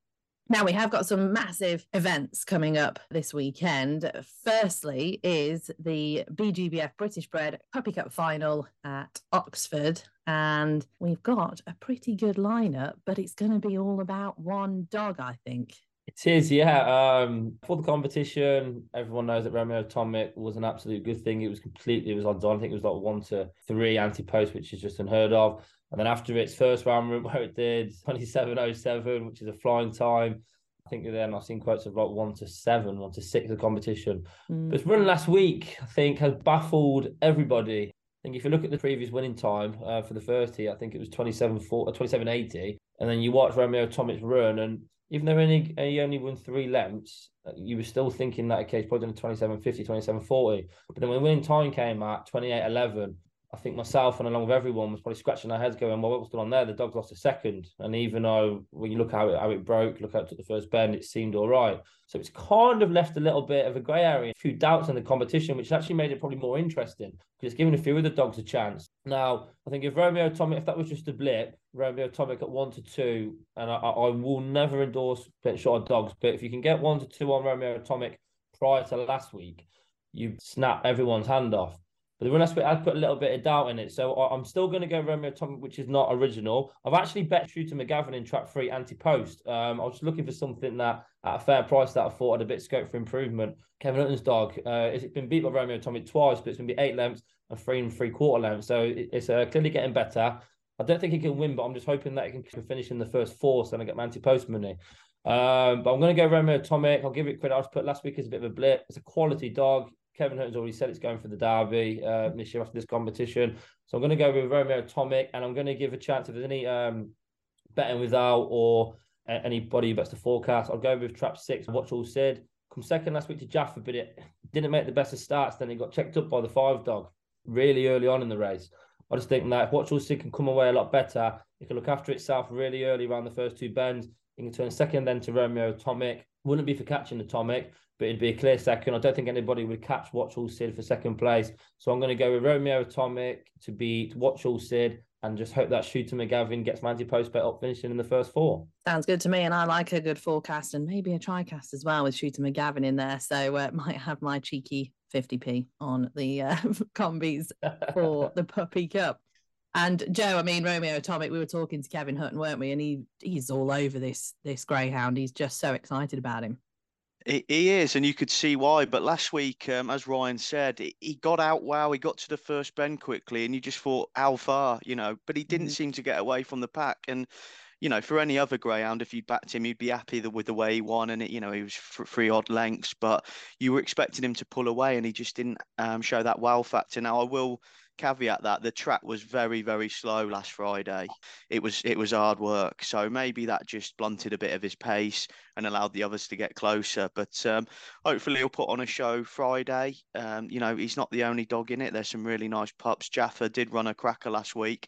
B: Now, we have got some massive events coming up this weekend. Firstly, is the BGBF British Bred Puppy Cup final at Oxford. And we've got a pretty good lineup, but it's going to be all about one dog, I think.
H: It is, yeah. Um, for the competition, everyone knows that Romeo Atomic was an absolute good thing. It was completely, it was odds on. I think it was like one to three anti post, which is just unheard of. And then after its first round where it did 27.07, which is a flying time, I think then I've seen quotes of like one to seven, one to six of the competition. Mm. But its run last week, I think, has baffled everybody. I think if you look at the previous winning time uh, for the first heat, I think it was 27 27.80. And then you watch Romeo Atomic's run, and even though only, he only won three lengths, uh, you were still thinking that okay, he's probably done 27.50, 27.40. But then when winning time came at 28.11, I think myself and along with everyone was probably scratching our heads going, well, what was going on there? The dog lost a second. And even though when you look how it, how it broke, look to the first bend, it seemed all right. So it's kind of left a little bit of a grey area, a few doubts in the competition, which actually made it probably more interesting because it's given a few of the dogs a chance. Now, I think if Romeo Atomic, if that was just a blip, Romeo Atomic at one to two, and I, I will never endorse bet short dogs, but if you can get one to two on Romeo Atomic prior to last week, you snap everyone's hand off. But the run aspect, I'd put a little bit of doubt in it. So I'm still going to go Romeo Atomic, which is not original. I've actually bet Shooter McGavin in track three anti post. Um, I was just looking for something that at a fair price that I thought had a bit scope for improvement. Kevin Hutton's dog, uh, it's been beat by Romeo Atomic twice, but it's going to be eight lengths and three and three quarter lengths. So it's uh, clearly getting better. I don't think he can win, but I'm just hoping that he can finish in the first four so I get my anti post money. Um, but I'm going to go Romeo Atomic. I'll give it credit. I was put last week as a bit of a blip. It's a quality dog. Kevin Hutton's already said it's going for the Derby uh, this year after this competition. So I'm going to go with Romeo Atomic, and I'm going to give a chance if there's any um, betting without or anybody who bets the forecast. I'll go with Trap Six. Watch All Sid. Come second last week to Jaffa, but it didn't make the best of starts. Then it got checked up by the five dog really early on in the race. I just think that if Watch All Sid can come away a lot better, it can look after itself really early around the first two bends. It can turn second then to Romeo Atomic. Wouldn't be for catching Atomic, but it'd be a clear second. I don't think anybody would catch Watch All Sid for second place. So I'm going to go with Romeo Atomic to beat Watch All Sid and just hope that Shooter McGavin gets Manti Post bet up finishing in the first four.
B: Sounds good to me. And I like a good forecast and maybe a tricast as well with Shooter McGavin in there. So uh, might have my cheeky 50p on the uh, combis for the Puppy Cup. And Joe, I mean Romeo Atomic, we were talking to Kevin Hutton, weren't we? And he he's all over this this greyhound. He's just so excited about him.
C: He, is, and you could see why. But last week, um, as Ryan said, he got out wow. He got to the first bend quickly, and you just thought, how far, you know? But he didn't mm-hmm. seem to get away from the pack. And you know, for any other greyhound, if you'd backed him, you'd be happy with the way he won, and it, you know, he was three odd lengths. But you were expecting him to pull away, and he just didn't um, show that wow factor. Now, I will caveat that the track was very very slow last Friday. It was it was hard work, so maybe that just blunted a bit of his pace and allowed the others to get closer. But um, hopefully he'll put on a show Friday. Um, you know he's not the only dog in it. There's some really nice pups. Jaffa did run a cracker last week,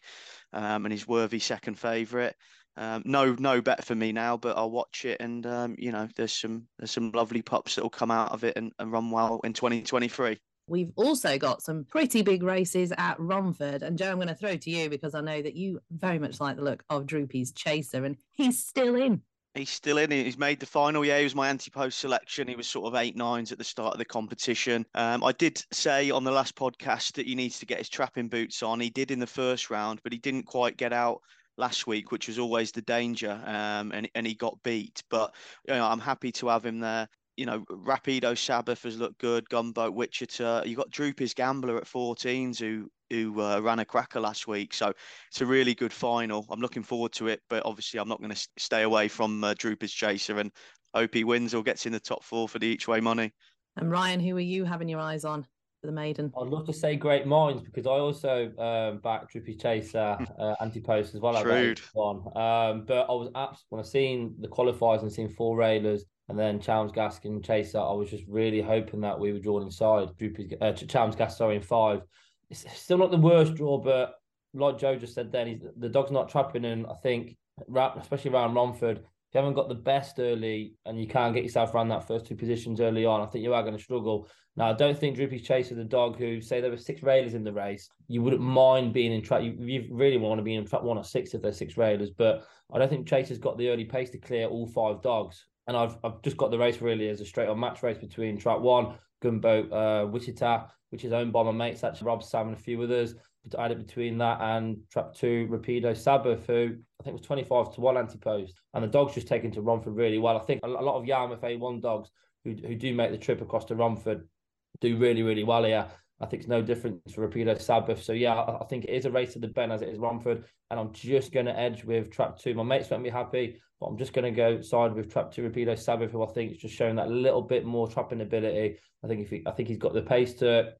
C: um, and he's worthy second favourite. Um, no, no bet for me now, but I'll watch it, and um, you know, there's some there's some lovely pups that will come out of it and, and run well in 2023.
B: We've also got some pretty big races at Romford. And Joe, I'm going to throw to you because I know that you very much like the look of Droopy's Chaser, and he's still in.
C: He's still in. He's made the final. Yeah, he was my anti-post selection. He was sort of eight nines at the start of the competition. Um, I did say on the last podcast that he needs to get his trapping boots on. He did in the first round, but he didn't quite get out last week, which was always the danger. Um, and and he got beat. But you know, I'm happy to have him there you know, Rapido Sabbath has looked good, Gunboat Wichita. You got Droopy's Gambler at 14s, who who uh, ran a cracker last week. So it's a really good final. I'm looking forward to it, but obviously I'm not going to stay away from uh, Droopers Chaser and hope he wins or gets in the top four for the each way money.
B: And Ryan, who are you having your eyes on for the maiden?
H: I'd love to say great minds because I also um, back Droopers Chaser uh, anti post as well.
C: Shrewd.
H: One, um, but I was absolutely when I seen the qualifiers and seen four railers and then Chalmers Gaskin Chaser, I was just really hoping that we were drawn inside. Droopers, uh, Chalmers Gas, sorry, in five. It's still not the worst draw, but like Joe just said then, the dog's not trapping. And I think, especially around Romford, if you haven't got the best early and you can't get yourself around that first two positions early on, I think you are going to struggle. Now, I don't think Droopy's Chaser, the dog who, say there were six railers in the race, you wouldn't mind being in track. You, you really want to be in track one or six if there's six railers, but I don't think Chaser's got the early pace to clear all five dogs and I've I've just got the race really as a straight on match race between track one, Gunboat uh, Wichita, which is owned by my mates actually Rob Sam and a few others. But I had it between that and track two, Rapido Sabbath, who I think was 25 to 1 anti post. And the dog's just taken to Romford really well. I think a lot of Yarmouth A1 dogs who, who do make the trip across to Romford do really, really well here. I think it's no different for Rapido Sabbath. So yeah, I, think it is a race to the bend as it is Romford, and I'm just going to edge with Trap Two. My mates won't be happy, but I'm just going to go side with Trap Two Rapido Sabbath, who I think is just showing that little bit more trapping ability. I think if he, I think he's got the pace to.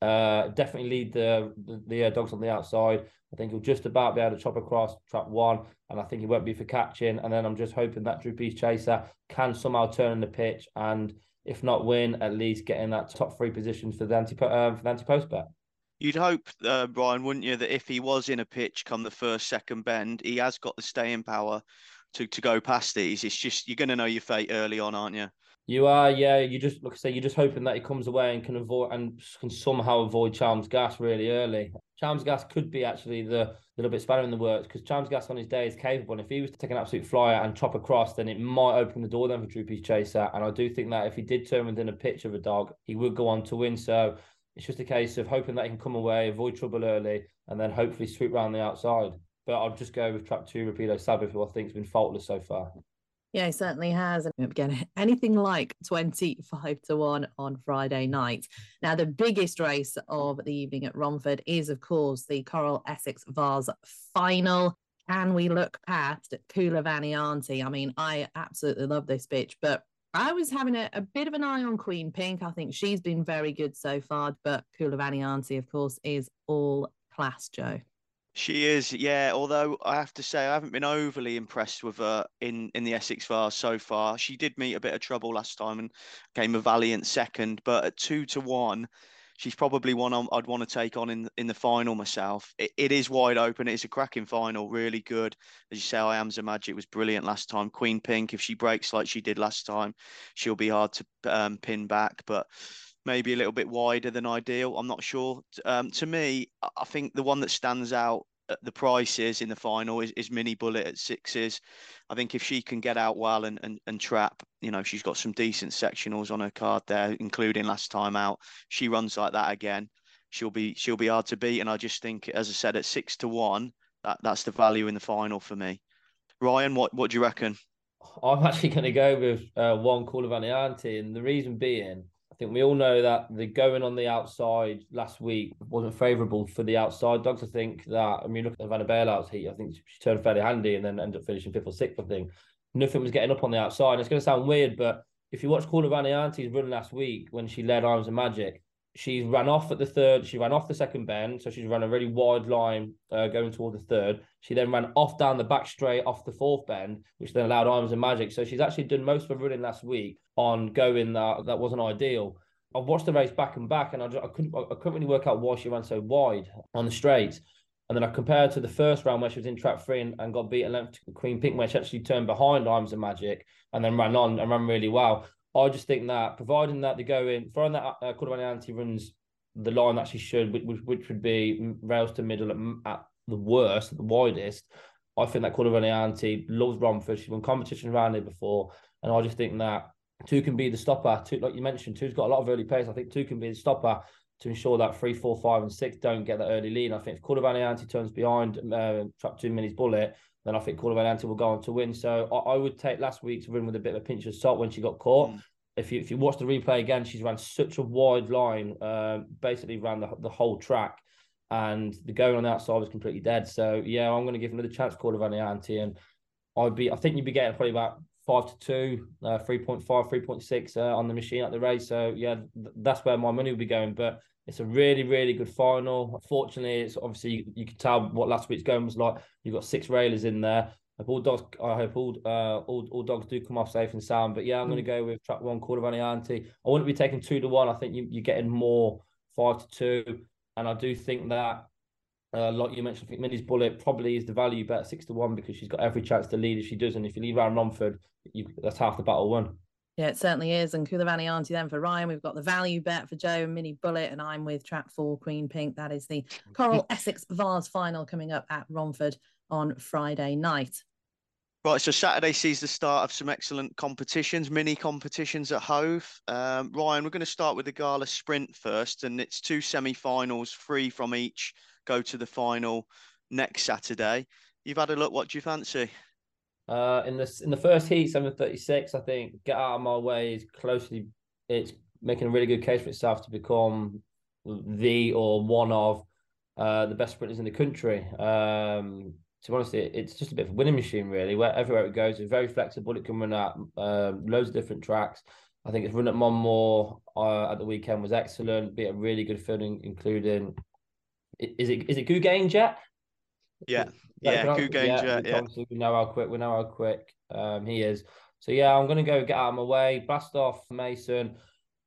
H: Uh, definitely lead the the, the uh, dogs on the outside. I think he'll just about be able to chop across trap one, and I think he won't be for catching. And then I'm just hoping that Droopy's Chaser can somehow turn in the pitch and if not win, at least get in that top three positions for the anti um, for the anti post bet.
C: You'd hope, uh, Brian, wouldn't you, that if he was in a pitch come the first, second bend, he has got the staying power to, to go past these. It's just you're going to know your fate early on, aren't you?
H: You are, yeah. You just like I say, you're just hoping that he comes away and can avoid and can somehow avoid Chalmers Gas really early. Chalmers Gas could be actually the little bit spanner in the works because Chalmers Gas on his day is capable. And if he was to take an absolute flyer and chop across, then it might open the door then for Droopy's Chaser. And I do think that if he did turn within a pitch of a dog, he would go on to win. So it's just a case of hoping that he can come away, avoid trouble early, and then hopefully sweep round the outside. But I'll just go with trap two, Rapido Sabbath, who I think has been faultless so far.
B: Yeah, he certainly has. And again, anything like 25 to 1 on Friday night. Now, the biggest race of the evening at Romford is, of course, the Coral Essex Vase final. Can we look past Kula Vanianti? I mean, I absolutely love this bitch, but I was having a, a, bit of an eye on Queen Pink. I think she's been very good so far, but Kula Vanianti, of course, is all class, Joe.
C: She is, yeah. Although I have to say, I haven't been overly impressed with her in in the Essex Vase so far. She did meet a bit of trouble last time and came a valiant second, but at two to one, she's probably one I'd want to take on in in the final myself. It, it is wide open. It's a cracking final, really good. As you say, I am Magic was brilliant last time. Queen Pink, if she breaks like she did last time, she'll be hard to um, pin back, but maybe a little bit wider than ideal. I'm not sure. Um, to me, I think the one that stands out at the prices in the final is, is Mini Bullet at sixes. I think if she can get out well and, and, and trap, you know, she's got some decent sectionals on her card there, including last time out. She runs like that again. She'll be she'll be hard to beat. And I just think, as I said, at six to one, that, that's the value in the final for me. Ryan, what what do you reckon?
H: I'm actually going to go with uh, one Call of Anianti, and the reason being think we all know that the going on the outside last week wasn't favourable for the outside dogs. I think that, I mean, look at the Vanna bailouts heat. I think she turned fairly handy and then ended up finishing fifth or sixth, I think. Nothing was getting up on the outside. And it's going to sound weird, but if you watch Call of Anianti's run last week when she led Arms of Magic, she ran off at the third. She ran off the second bend, so she's run a really wide line uh, going toward the third. She then ran off down the back straight off the fourth bend, which then allowed Arms and Magic. So she's actually done most of her running last week on going that that wasn't ideal. I watched the race back and back, and I, just, I couldn't I couldn't really work out why she ran so wide on the straight. And then I compared to the first round where she was in trap three and, and got beaten length Queen Pink, where she actually turned behind Arms and Magic and then ran on and ran really well. I just think that providing that they go in, throwing that uh, Anti runs the line that she should, which, which would be rails to middle at, at the worst, at the widest. I think that Anti loves Romford. She's won competition around here before. And I just think that Two can be the stopper. Two, like you mentioned, two's got a lot of early pace. I think two can be the stopper to ensure that three, four, five, and six don't get that early lead. I think if Anti turns behind uh, Trap Two Minis Bullet, then I think Anti will go on to win. So I, I, would take last week's win with a bit of a pinch of salt when she got caught. Mm. If you if you watch the replay again, she's ran such a wide line, uh, basically ran the, the whole track. and the going on the outside was completely dead. So yeah, I'm going to give another chance, Call of Valianti, and I'd be I think you'd be getting probably about five to two, uh, 3.5, 3.6 uh, on the machine at the race. So yeah, th- that's where my money would be going. But it's a really, really good final. Fortunately, it's obviously you, can tell what last week's going was like. You've got six railers in there. I hope all dogs, I hope all, uh, all, all dogs do come off safe and sound. But yeah, I'm mm. going to go with track one, Call of Valianti. I wouldn't be taking two to one. I think you, you're getting more five to two. And I do think that uh, like you mentioned, I think Minnie's Bullet probably is the value bet six to one because she's got every chance to lead if she does. And if you leave around Romford, you, that's half the battle won.
B: Yeah, it certainly is. And Coola Valianti then for Ryan. We've got the value bet for Joe and Mini Bullet, and I'm with Trap four, Queen Pink. That is the Coral Essex Vase final coming up at Romford on Friday night.
C: Right, so Saturday sees the start of some excellent competitions, mini competitions at Hove. Um, Ryan, we're going to start with the Gala Sprint first, and it's two semi-finals, three from each go to the final next Saturday. You've had a look. What do you fancy?
H: Uh, in this in the first heat, seven thirty six. I think get out of my way is closely. It's making a really good case for itself to become the or one of uh, the best sprinters in the country. Um, to be honest, it, it's just a bit of a winning machine, really. Where everywhere it goes, it's very flexible. It can run at um, loads of different tracks. I think it's run at Monmore uh, at the weekend was excellent. Be a really good field, including is it is it Gougain Jet?
C: Yeah, yeah, Gougain yeah. Yeah,
H: we know how quick. We know how quick um, he is. So yeah, I'm gonna go get out of my way. Blast off Mason.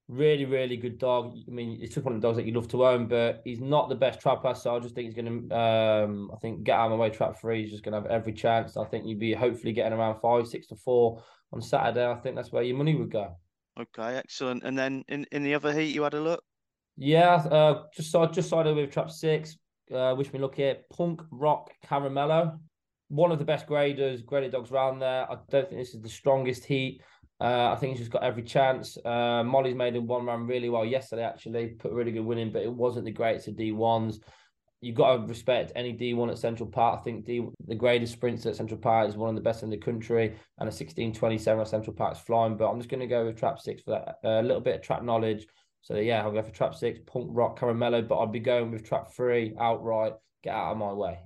H: Really, really good dog. I mean, it's just one of the dogs that you love to own, but he's not the best trapper. So I just think he's gonna. Um, I think get out of my way. Trap three. He's just gonna have every chance. I think you'd be hopefully getting around five, six to four on Saturday. I think that's where your money would go.
C: Okay, excellent. And then in, in the other heat, you had a look.
H: Yeah, uh, just so just started with trap six. Uh, wish me luck here. Punk Rock Caramello, one of the best graders, graded dogs around there. I don't think this is the strongest heat. Uh, I think he's just got every chance. Uh, Molly's made him one run really well yesterday, actually, put a really good win in, but it wasn't the greatest of D1s. You've got to respect any D1 at Central Park. I think D, the greatest sprints at Central Park is one of the best in the country, and a 1627 at Central Park's flying. But I'm just going to go with trap six for that. A little bit of trap knowledge so yeah, I'll go for trap six, punk rock, caramello, but I'd be going with trap three outright. Get out of my way.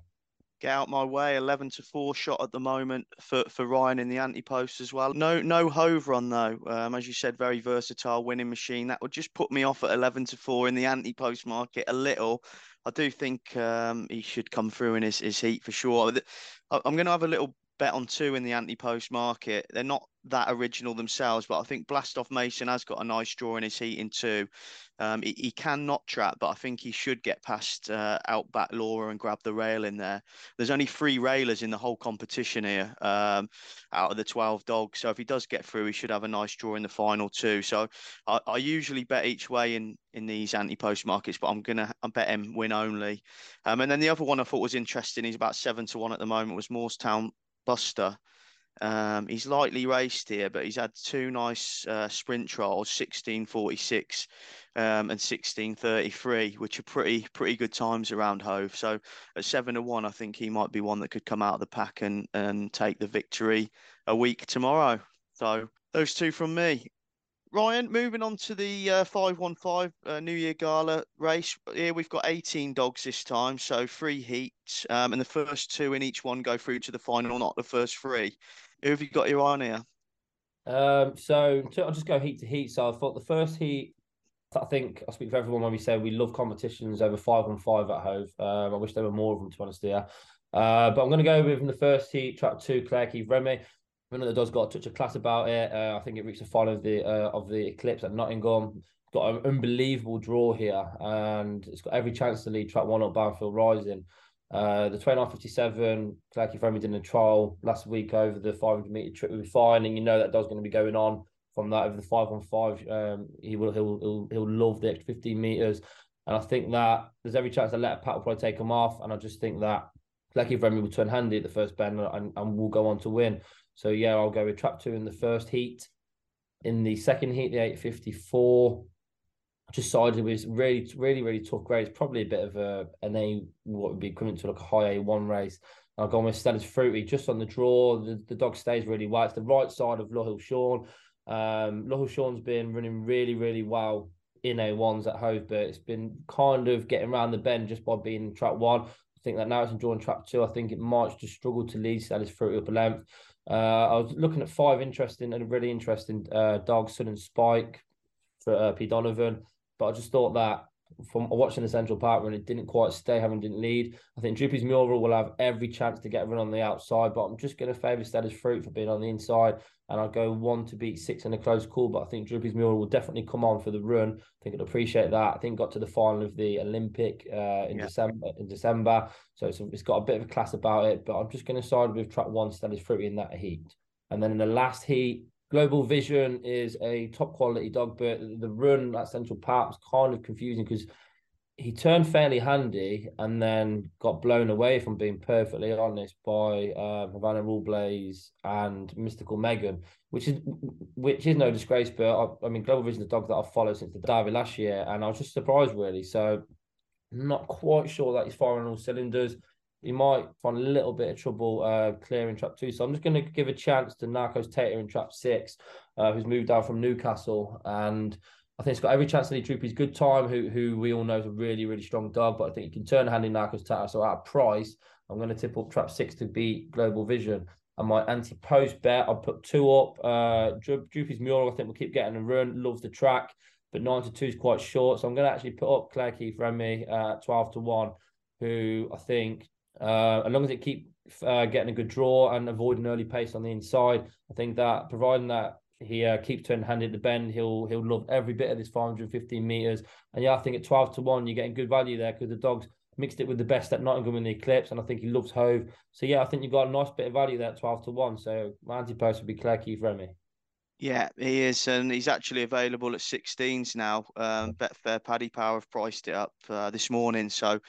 C: Get out my way. Eleven to four shot at the moment for, for Ryan in the anti post as well. No no Hove run though. Um, as you said, very versatile winning machine. That would just put me off at eleven to four in the anti post market a little. I do think um, he should come through in his, his heat for sure. I'm going to have a little bet on two in the anti post market. They're not that original themselves, but I think Blastoff Mason has got a nice draw in his heat in two. Um, he, he cannot trap, but I think he should get past uh, Outback Laura and grab the rail in there. There's only three railers in the whole competition here um, out of the 12 dogs. So if he does get through, he should have a nice draw in the final too. So I, I usually bet each way in, in these anti-post markets, but I'm going to I bet him win only. Um, and then the other one I thought was interesting, he's about seven to one at the moment, was Moorestown Buster. Um, he's lightly raced here, but he's had two nice uh, sprint trials, 1646 um, and 1633, which are pretty pretty good times around Hove. So at seven to one, I think he might be one that could come out of the pack and and take the victory a week tomorrow. So those two from me. Ryan, moving on to the uh, 515 uh, New Year Gala race. Here we've got 18 dogs this time, so three heats, um, and the first two in each one go through to the final, not the first three. Who have you got your eye on here?
H: Um, so I'll just go heat to heat. So I thought the first heat, I think I speak for everyone when we say we love competitions over 515 at Hove. Um, I wish there were more of them to be honest here. Uh, but I'm going to go with in the first heat, track two, Claire Keith Remy. The dog's got a touch of class about it. Uh, I think it reached the final of the uh, of the Eclipse at Nottingham. Got an unbelievable draw here, and it's got every chance to lead track one up Barnfield Rising. Uh, the 29.57, Clarky Fremmy did a trial last week over the 500 meter trip be fine, and you know that does going to be going on from that over the five on five. Um, he will he'll, he'll he'll love the extra 15 meters, and I think that there's every chance that let Pat will probably take him off, and I just think that Clarky Fremmy will turn handy at the first bend and, and will go on to win. So yeah, I'll go with trap two in the first heat. In the second heat, the 854, just sided with really, really, really tough. It's probably a bit of a an A, what would be equivalent to like a high A1 race. I'll go with Stella's Fruity just on the draw. The, the dog stays really well. It's the right side of Lohill Sean. Um, Lohill Sean's been running really, really well in A1s at Hove, but it's been kind of getting around the bend just by being in track one. I think that now it's enjoying trap two. I think it might just struggle to lead is fruity up a length. Uh, I was looking at five interesting and really interesting uh, dogs, Sun and Spike for uh, P. Donovan, but I just thought that from watching the Central Park run, it didn't quite stay, having didn't lead. I think Droopy's Mural will have every chance to get run on the outside, but I'm just going to favour Stella's Fruit for being on the inside, and I'll go one to beat six in a close call. But I think Droopy's Mural will definitely come on for the run. I think it'll appreciate that. I think got to the final of the Olympic uh, in yeah. December. In December, so it's, it's got a bit of a class about it. But I'm just going to side with track one, Stella's Fruit in that heat, and then in the last heat. Global Vision is a top quality dog, but the run at Central Park was kind of confusing because he turned fairly handy and then got blown away, from being perfectly honest, by uh, Havana Rule Blaze and Mystical Megan, which is which is no disgrace. But I, I mean, Global Vision is a dog that I've followed since the Derby last year, and I was just surprised really. So, not quite sure that he's firing all cylinders. He might find a little bit of trouble uh, clearing trap two. So I'm just going to give a chance to Narcos Tater in trap six, uh, who's moved down from Newcastle and I think it's got every chance to lead Droopy's good time, who who we all know is a really, really strong dog, but I think he can turn a hand in Narcos Tata. So at price, I'm going to tip up trap six to beat Global Vision. And my anti-post bet, I'll put two up. Uh, Droopy's Mural, I think we'll keep getting a run, loves the track, but 9 to 2 is quite short. So I'm going to actually put up Claire Keith Remy at 12 to 1, who I think, uh, as long as it keep uh, getting a good draw and avoiding early pace on the inside, I think that providing that he uh, keeps turning hand in the bend. He'll he'll love every bit of this 515 meters. And yeah, I think at 12 to one, you're getting good value there because the dogs mixed it with the best at Nottingham in the Eclipse, and I think he loves Hove. So yeah, I think you've got a nice bit of value there at 12 to one. So my anti post would be Claire Keith Remy.
C: Yeah, he is, and he's actually available at 16s now. Um, Betfair Paddy Power have priced it up uh, this morning, so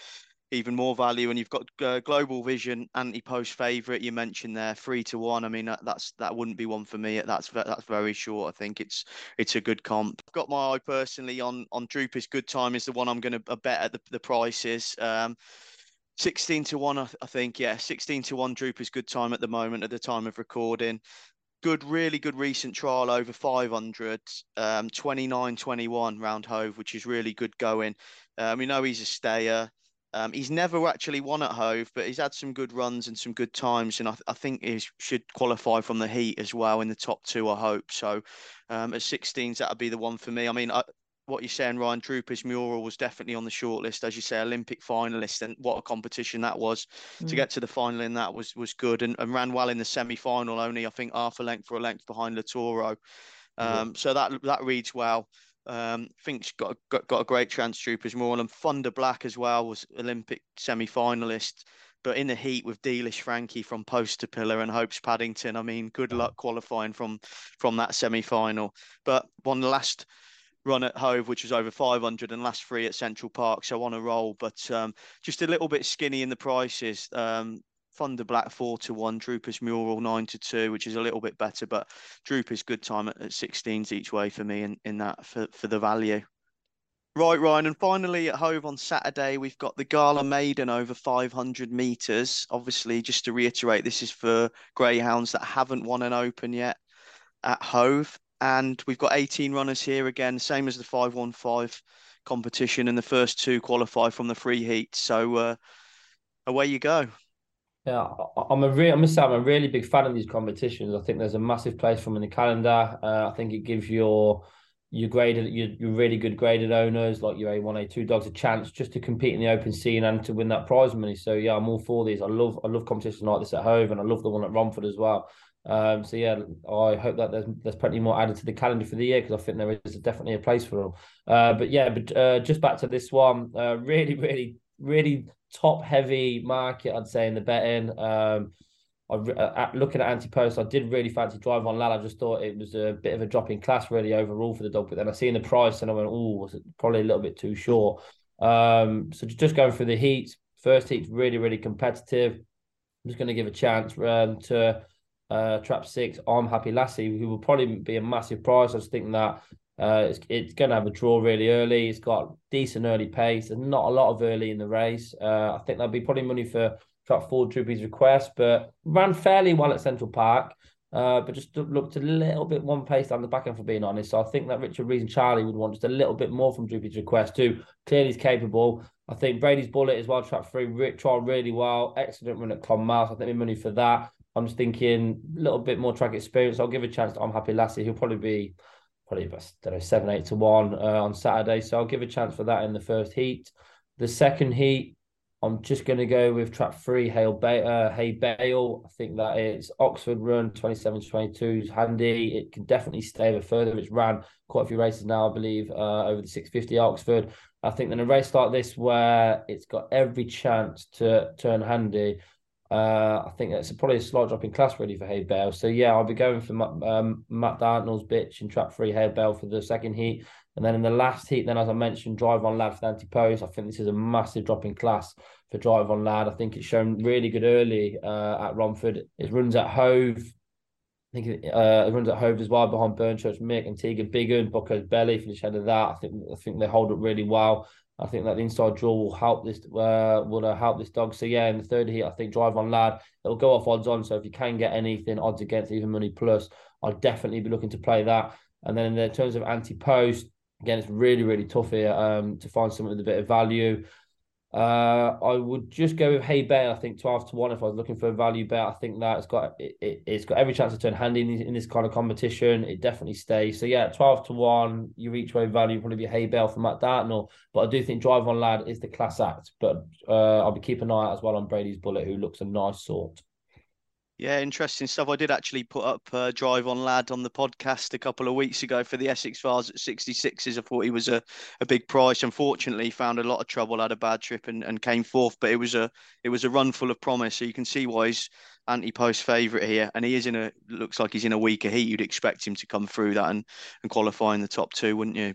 C: even more value. And you've got uh, Global Vision anti-post favourite you mentioned there, three to one. I mean that, that's that wouldn't be one for me. That's that's very short. I think it's it's a good comp. I've got my eye personally on on Droopy's good time is the one I'm going to uh, bet at the the prices. Um, 16 to 1 I, think yeah 16 to 1 Droopy's good time at the moment at the time of recording good, really good recent trial over 500, um, 29 21 round Hove, which is really good going. Um, we know he's a stayer. Um, he's never actually won at Hove, but he's had some good runs and some good times, and I, th- I think he should qualify from the heat as well in the top two. I hope so. Um, at 16s, that would be the one for me. I mean, I, what you're saying, Ryan Droopy's Mural was definitely on the shortlist, as you say, Olympic finalist, and what a competition that was. Mm. To get to the final in that was was good, and, and ran well in the semi final, only I think half a length or a length behind Latoro. Um, So that that reads well. Um, I think she's got, got got a great chance. Troopers more and Thunder Black as well was Olympic semi-finalist, but in the heat with Dealish Frankie from Poster Pillar and Hopes Paddington. I mean, good luck qualifying from from that semi-final. But one last run at Hove, which was over 500, and last three at Central Park, so on a roll. But um, just a little bit skinny in the prices. Um, Thunder Black four to one, Droopers Mural nine to two, which is a little bit better, but Droopers good time at, at 16s each way for me in, in that for, for the value. Right, Ryan, and finally at Hove on Saturday, we've got the Gala Maiden over 500 metres. Obviously, just to reiterate, this is for greyhounds that haven't won an Open yet at Hove. And we've got 18 runners here again, same as the 515 competition, and the first two qualify from the free heat. So uh, away you go.
H: Yeah, I'm a real. I must say, I'm a really big fan of these competitions. I think there's a massive place for them in the calendar. Uh, I think it gives your your graded, your, your really good graded owners like your A1, A2 dogs a chance just to compete in the open scene and to win that prize money. So yeah, I'm all for these. I love I love competitions like this at home, and I love the one at Romford as well. Um, so yeah, I hope that there's there's plenty more added to the calendar for the year because I think there is definitely a place for them. Uh, but yeah, but uh, just back to this one, uh, really, really, really top heavy market, I'd say, in the betting. Um, I, uh, looking at anti post, I did really fancy Drive on Lal. I just thought it was a bit of a drop in class, really, overall for the dog. But then I seen the price and I went, oh, was it probably a little bit too short? Um, so just going through the heats, first heat's really, really competitive. I'm just going to give a chance um, to uh, Trap Six. I'm Happy Lassie, who will probably be a massive price. I was thinking that uh, it's, it's going to have a draw really early. It's got decent early pace and not a lot of early in the race. Uh, I think that'll be probably money for track four Droopy's request, but ran fairly well at Central Park. uh, but just looked a little bit one pace down the back end, for being honest. So I think that Richard Rees and Charlie would want just a little bit more from Droopy's request, too. Clearly, he's capable. I think Brady's Bullet as well, track three, tried really well. Excellent run at Clonmel. I think my money for that. I'm just thinking a little bit more track experience. I'll give a chance to I'm Happy Lassie. He'll probably be probably about, I know, seven, eight to one uh, on Saturday. So I'll give a chance for that in the first heat. The second heat, I'm just going to go with track three, Hale ba- uh, Hay Bale. I think that is Oxford Run 27 22 is handy. It can definitely stay a further. It's ran quite a few races now, I believe, uh, over the 650 Oxford. I think in a race like this, where it's got every chance to turn handy, uh, I think it's probably a slight drop in class really for Hay Bale. So yeah, I'll be going for um, Matt Dartnell's bitch in track three, Hay Bale for the second heat. And then in the last heat, then as I mentioned, drive on lad for the anti-post. I think this is a massive drop in class for drive on lad. I think it's shown really good early uh, at Romford. It runs at Hove. I think it, uh, it runs at Hove as well behind Burnchurch, Mick, Antigua, Biggin, Bucco's Belly finish ahead of that. I think I think they hold up really well. I think that the inside draw will help this uh, will uh, help this dog. So yeah, in the third heat, I think drive on lad. It'll go off odds on. So if you can get anything odds against even money plus, I'll definitely be looking to play that. And then in terms of anti post, again, it's really really tough here um, to find something with a bit of value. Uh, I would just go with Hay Bale. I think twelve to one. If I was looking for a value bet, I think that it's got it, it, has got every chance to turn handy in, in, this kind of competition. It definitely stays. So yeah, twelve to one. Your each way value probably be Hay Bale for Matt Dartnell, but I do think Drive on Lad is the class act. But uh, I'll be keeping an eye out as well on Brady's Bullet, who looks a nice sort.
C: Yeah, interesting stuff. I did actually put up uh, Drive on Lad on the podcast a couple of weeks ago for the Essex Vase at 66s. I thought he was a, a big price. Unfortunately, found a lot of trouble, had a bad trip and, and came fourth, but it was a it was a run full of promise. So you can see why he's anti-post favourite here. And he is in a looks like he's in a weaker heat. You'd expect him to come through that and, and qualify in the top two, wouldn't you?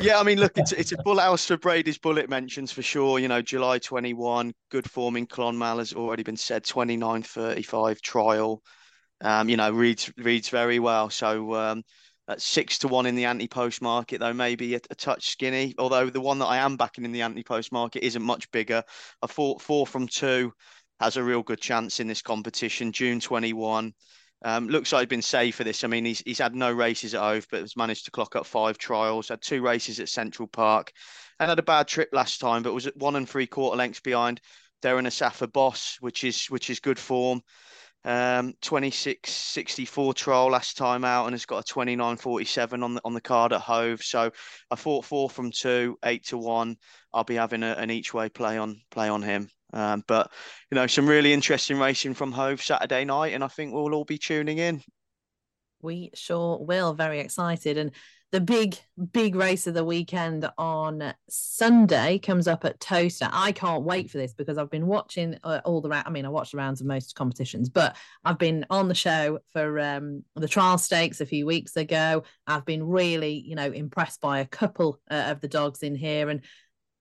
C: Yeah, I mean, look, it's it's a house for Brady's bullet mentions for sure. You know, July 21, good form in Clonmel has already been said, 29 35 trial. Um, you know, reads reads very well. So um, at six to one in the anti-post market, though maybe a, a, touch skinny. Although the one that I am backing in the anti-post market isn't much bigger. A four four from two has a real good chance in this competition. June 21. Um, looks like he's been safe for this. I mean, he's he's had no races at Hove, but has managed to clock up five trials. Had two races at Central Park, and had a bad trip last time, but was at one and three quarter lengths behind Darren Asafa Boss, which is which is good form. Um, 26.64 trial last time out, and has got a 29.47 on the on the card at Hove. So I thought four from two, eight to one. I'll be having a, an each way play on play on him. Um, but you know, some really interesting racing from Hove Saturday night, and I think we'll all be tuning in.
B: We sure will. Very excited, and the big, big race of the weekend on Sunday comes up at Towcester. I can't wait for this because I've been watching uh, all the. Round. I mean, I watched the rounds of most competitions, but I've been on the show for um, the trial stakes a few weeks ago. I've been really, you know, impressed by a couple uh, of the dogs in here, and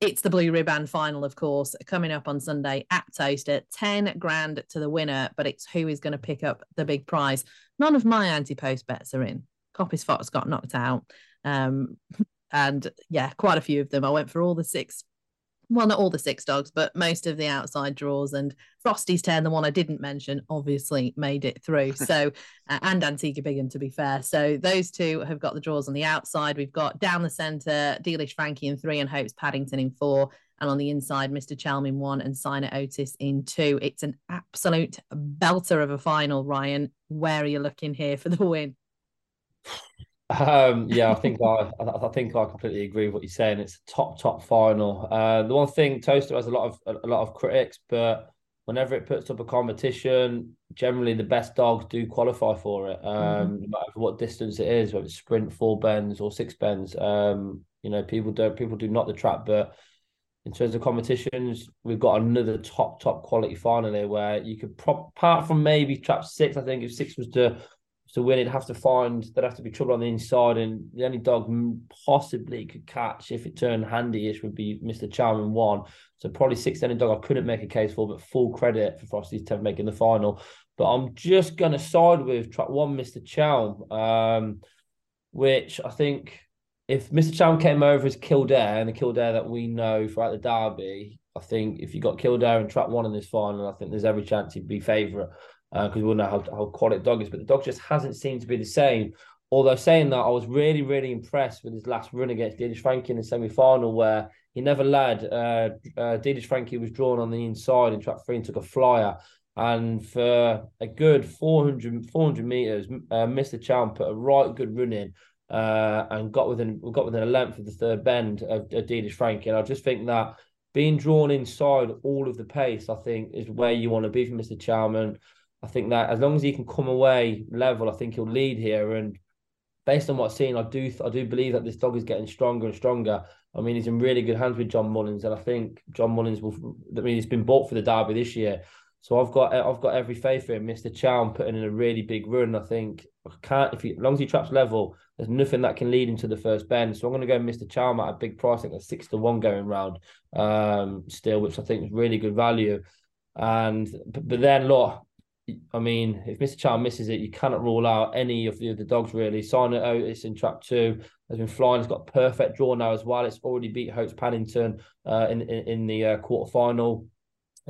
B: it's the Blue Ribbon final, of course, coming up on Sunday at Towcester. 10 grand to the winner, but it's who is going to pick up the big prize. None of my anti post bets are in. Coppice Fox got knocked out. Um, and yeah, quite a few of them. I went for all the six well, not all the six dogs, but most of the outside draws. And Frosty's Turn, the one I didn't mention, obviously made it through. So, uh, and Antigua Bigham, to be fair. So, those two have got the draws on the outside. We've got down the centre, Dealish Frankie in three, and Hopes Paddington in four. And on the inside, Mr. Chelm in one and Signer Otis in two. It's an absolute belter of a final, Ryan. Where are you looking here for the win?
H: Um, yeah, I think I, I think I completely agree with what you're saying. It's a top top final. Uh, the one thing Towcester has a lot of a, lot of critics, but whenever it puts up a competition, generally the best dogs do qualify for it. Um, mm-hmm. no matter what distance it is, whether it's sprint, four bends, or six bends. Um, you know, people don't people do not the trap, but in terms of competitions, we've got another top top quality final here where you could prop apart from maybe trap six. I think if six was to to win, it'd have to find there'd have to be trouble on the inside, and the only dog possibly could catch if it turned handy-ish would be Mr. Charming one. So probably six any dog I couldn't make a case for, but full credit for Frosty's Ten making the final. But I'm just gonna side with track one, Mr. Chalm, um, which I think if Mr. Chalm came over as Kildare and the Kildare that we know throughout the derby, I think if you got Kildare and track one in this final, I think there's every chance he'd be favourite. Because uh, we all know how, how quality dog is, but the dog just hasn't seemed to be the same. Although saying that, I was really, really impressed with his last run against Didish Frankie in the semi final, where he never led. Uh, uh, Didish Frankie was drawn on the inside in track three and took a flyer. And for a good 400, 400 meters, uh, Mr. Chow put a right good run in uh, and got within got within a length of the third bend of, of Didish Frankie. And I just think that being drawn inside all of the pace, I think, is where you want to be for Mr. Chalman. I think that as long as he can come away level, I think he'll lead here. And based on what I've seen, I do I do believe that this dog is getting stronger and stronger. I mean, he's in really good hands with John Mullins, and I think John Mullins will. I mean, he's been bought for the derby this year, so I've got I've got every faith in Mr. Chow putting in a really big run. I think I can't if he as long as he traps level, there's nothing that can lead him to the first bend. So I'm going to go Mr. Chow at a big price. I think that's six to one going round um, still, which I think is really good value. And but then look, I mean, if Mr. Chow misses it, you cannot rule out any of the other dogs really. Sign it Otis in track two has been flying. It's got perfect draw now as well. It's already beat Hopes Paddington uh, in, in, in the uh, quarter final.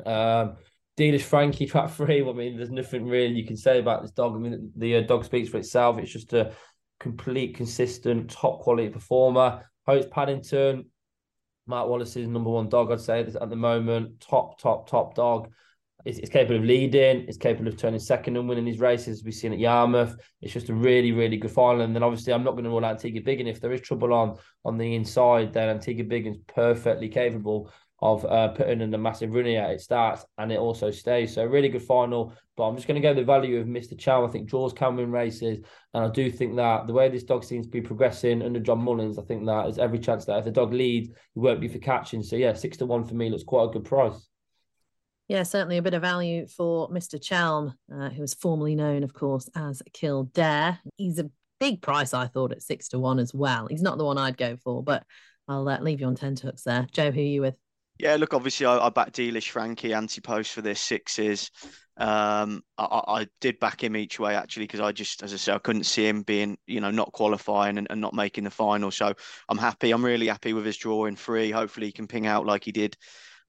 H: Um, Dealish Frankie track three. I mean, there's nothing really you can say about this dog. I mean, the uh, dog speaks for itself. It's just a complete, consistent, top quality performer. Hopes Paddington, Mark Wallace's number one dog, I'd say at the moment. Top, top, top dog. It's, it's, capable of leading. It's capable of turning second and winning his races. We've seen at Yarmouth, it's just a really, really good final. And then obviously, I'm not going to rule out Antigua Biggin. If there is trouble on on the inside, then Antigua Biggin's perfectly capable of uh, putting in a massive run here. It starts and it also stays. So really good final. But I'm just going to go the value of Mr. Chow. I think draws can win races, and I do think that the way this dog seems to be progressing under John Mullins, I think that there's every chance that if the dog leads, he won't be for catching. So yeah, six to one for me looks quite a good price.
B: Yeah, certainly a bit of value for Mr. Chalm, uh, who is formerly known, of course, as Kildare. He's a big price, I thought, at six to one as well. He's not the one I'd go for, but I'll uh, leave you on 10 hooks there. Joe, who are you with?
C: Yeah, look, obviously I, I backed Dealish Frankie anti-post for this sixes. Um, I, I did back him each way actually because I just, as I said, I couldn't see him being, you know, not qualifying and, and not making the final. So I'm happy. I'm really happy with his drawing three. Hopefully he can ping out like he did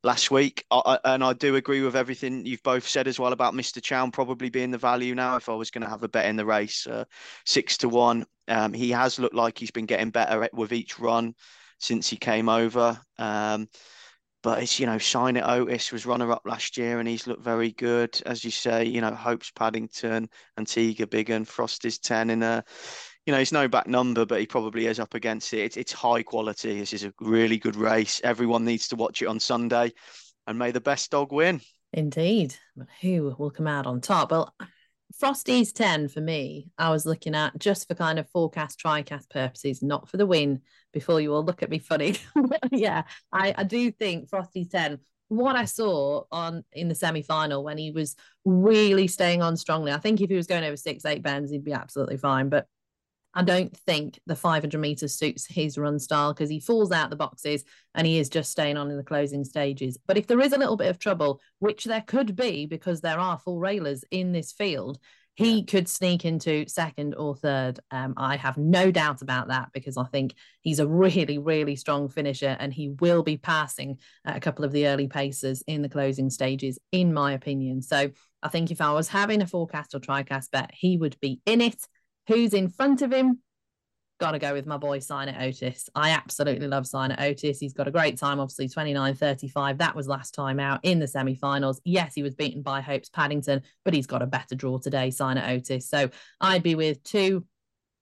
C: last week. I, and I do agree with everything you've both said as well about Mr. Chown probably being the value now. If I was going to have a bet in the race, uh, six to one. Um, he has looked like he's been getting better with each run since he came over. Um, but it's you know, Sign It Otis was runner up last year and he's looked very good. As you say, you know, Hopes Paddington, Antigua Biggin, Frosty's ten in a you know, it's no back number, but he probably is up against it. It's, it's high quality. This is a really good race. Everyone needs to watch it on Sunday, and may the best dog win.
B: Indeed. But who will come out on top? Well, Frosty's 10 for me, I was looking at just for kind of forecast, tricast purposes, not for the win, before you all look at me funny. yeah, I, I do think Frosty's 10 what I saw on in the semi final when he was really staying on strongly. I think if he was going over six, eight bends, he'd be absolutely fine. But I don't think the 500 meters suits his run style because he falls out the boxes and he is just staying on in the closing stages. But if there is a little bit of trouble, which there could be because there are full railers in this field, he yeah. could sneak into second or third. Um, I have no doubt about that because I think he's a really, really strong finisher and he will be passing a couple of the early paces in the closing stages, in my opinion. So I think if I was having a forecast or tricast bet, he would be in it. Who's in front of him? Got to go with my boy Sign It Otis. I absolutely love Sign It Otis. He's got a great time, obviously 29 35. That was last time out in the semi finals. Yes, he was beaten by Hopes Paddington, but he's got a better draw today, Sign It Otis. So I'd be with two,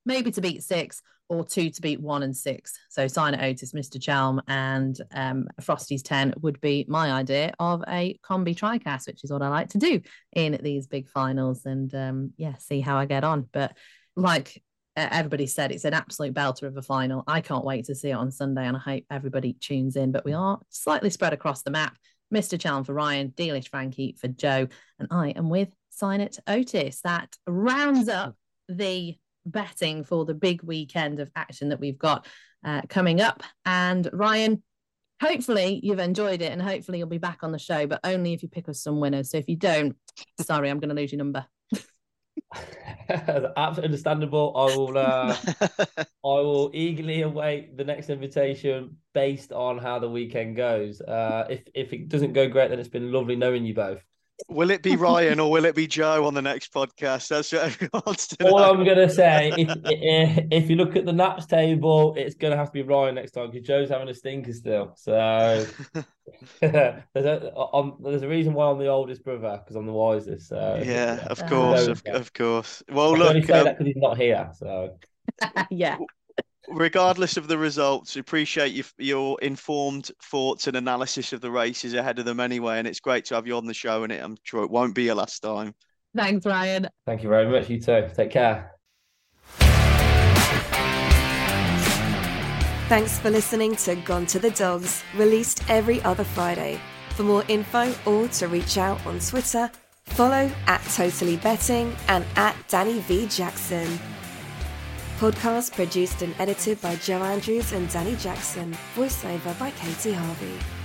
B: maybe to beat six or two to beat one and six. So Sign It Otis, Mr. Chalm, and um, Frosty's 10 would be my idea of a combi tricast, which is what I like to do in these big finals. And um, yeah, see how I get on. But like everybody said, it's an absolute belter of a final. I can't wait to see it on Sunday, and I hope everybody tunes in. But we are slightly spread across the map. Mr. Challen for Ryan, Dealish Frankie for Joe, and I am with Sign It Otis. That rounds up the betting for the big weekend of action that we've got uh, coming up. And Ryan, hopefully you've enjoyed it, and hopefully you'll be back on the show, but only if you pick us some winners. So if you don't, sorry, I'm going to lose your number.
H: Absolutely understandable. I will. Uh, I will eagerly await the next invitation based on how the weekend goes. Uh, if if it doesn't go great, then it's been lovely knowing you both.
C: Will it be Ryan or will it be Joe on the next podcast? That's what everyone wants to
H: All. I'm gonna say, if, if if you look at the naps table, it's gonna have to be Ryan next time because Joe's having a stinker still. So there's a I'm, there's a reason why I'm the oldest brother because I'm the wisest. So
C: Yeah, of course, of, of course.
H: I
C: Well,
H: only
C: look,
H: say
C: um,
H: that because he's not here. So
B: yeah.
C: Regardless of the results, we appreciate your, your informed thoughts and analysis of the races ahead of them anyway. And it's great to have you on the show, and it, I'm sure it won't be your last time.
B: Thanks, Ryan.
H: thank you very much. You too. Take care.
A: Thanks for listening to Gone to the Dogs, released every other Friday. For more info or to reach out on Twitter, follow at Totally Betting and at Dani V. Jackson. Podcast produced and edited by Joe Andrews and Dani Jackson. Voiceover by Katie Harvey.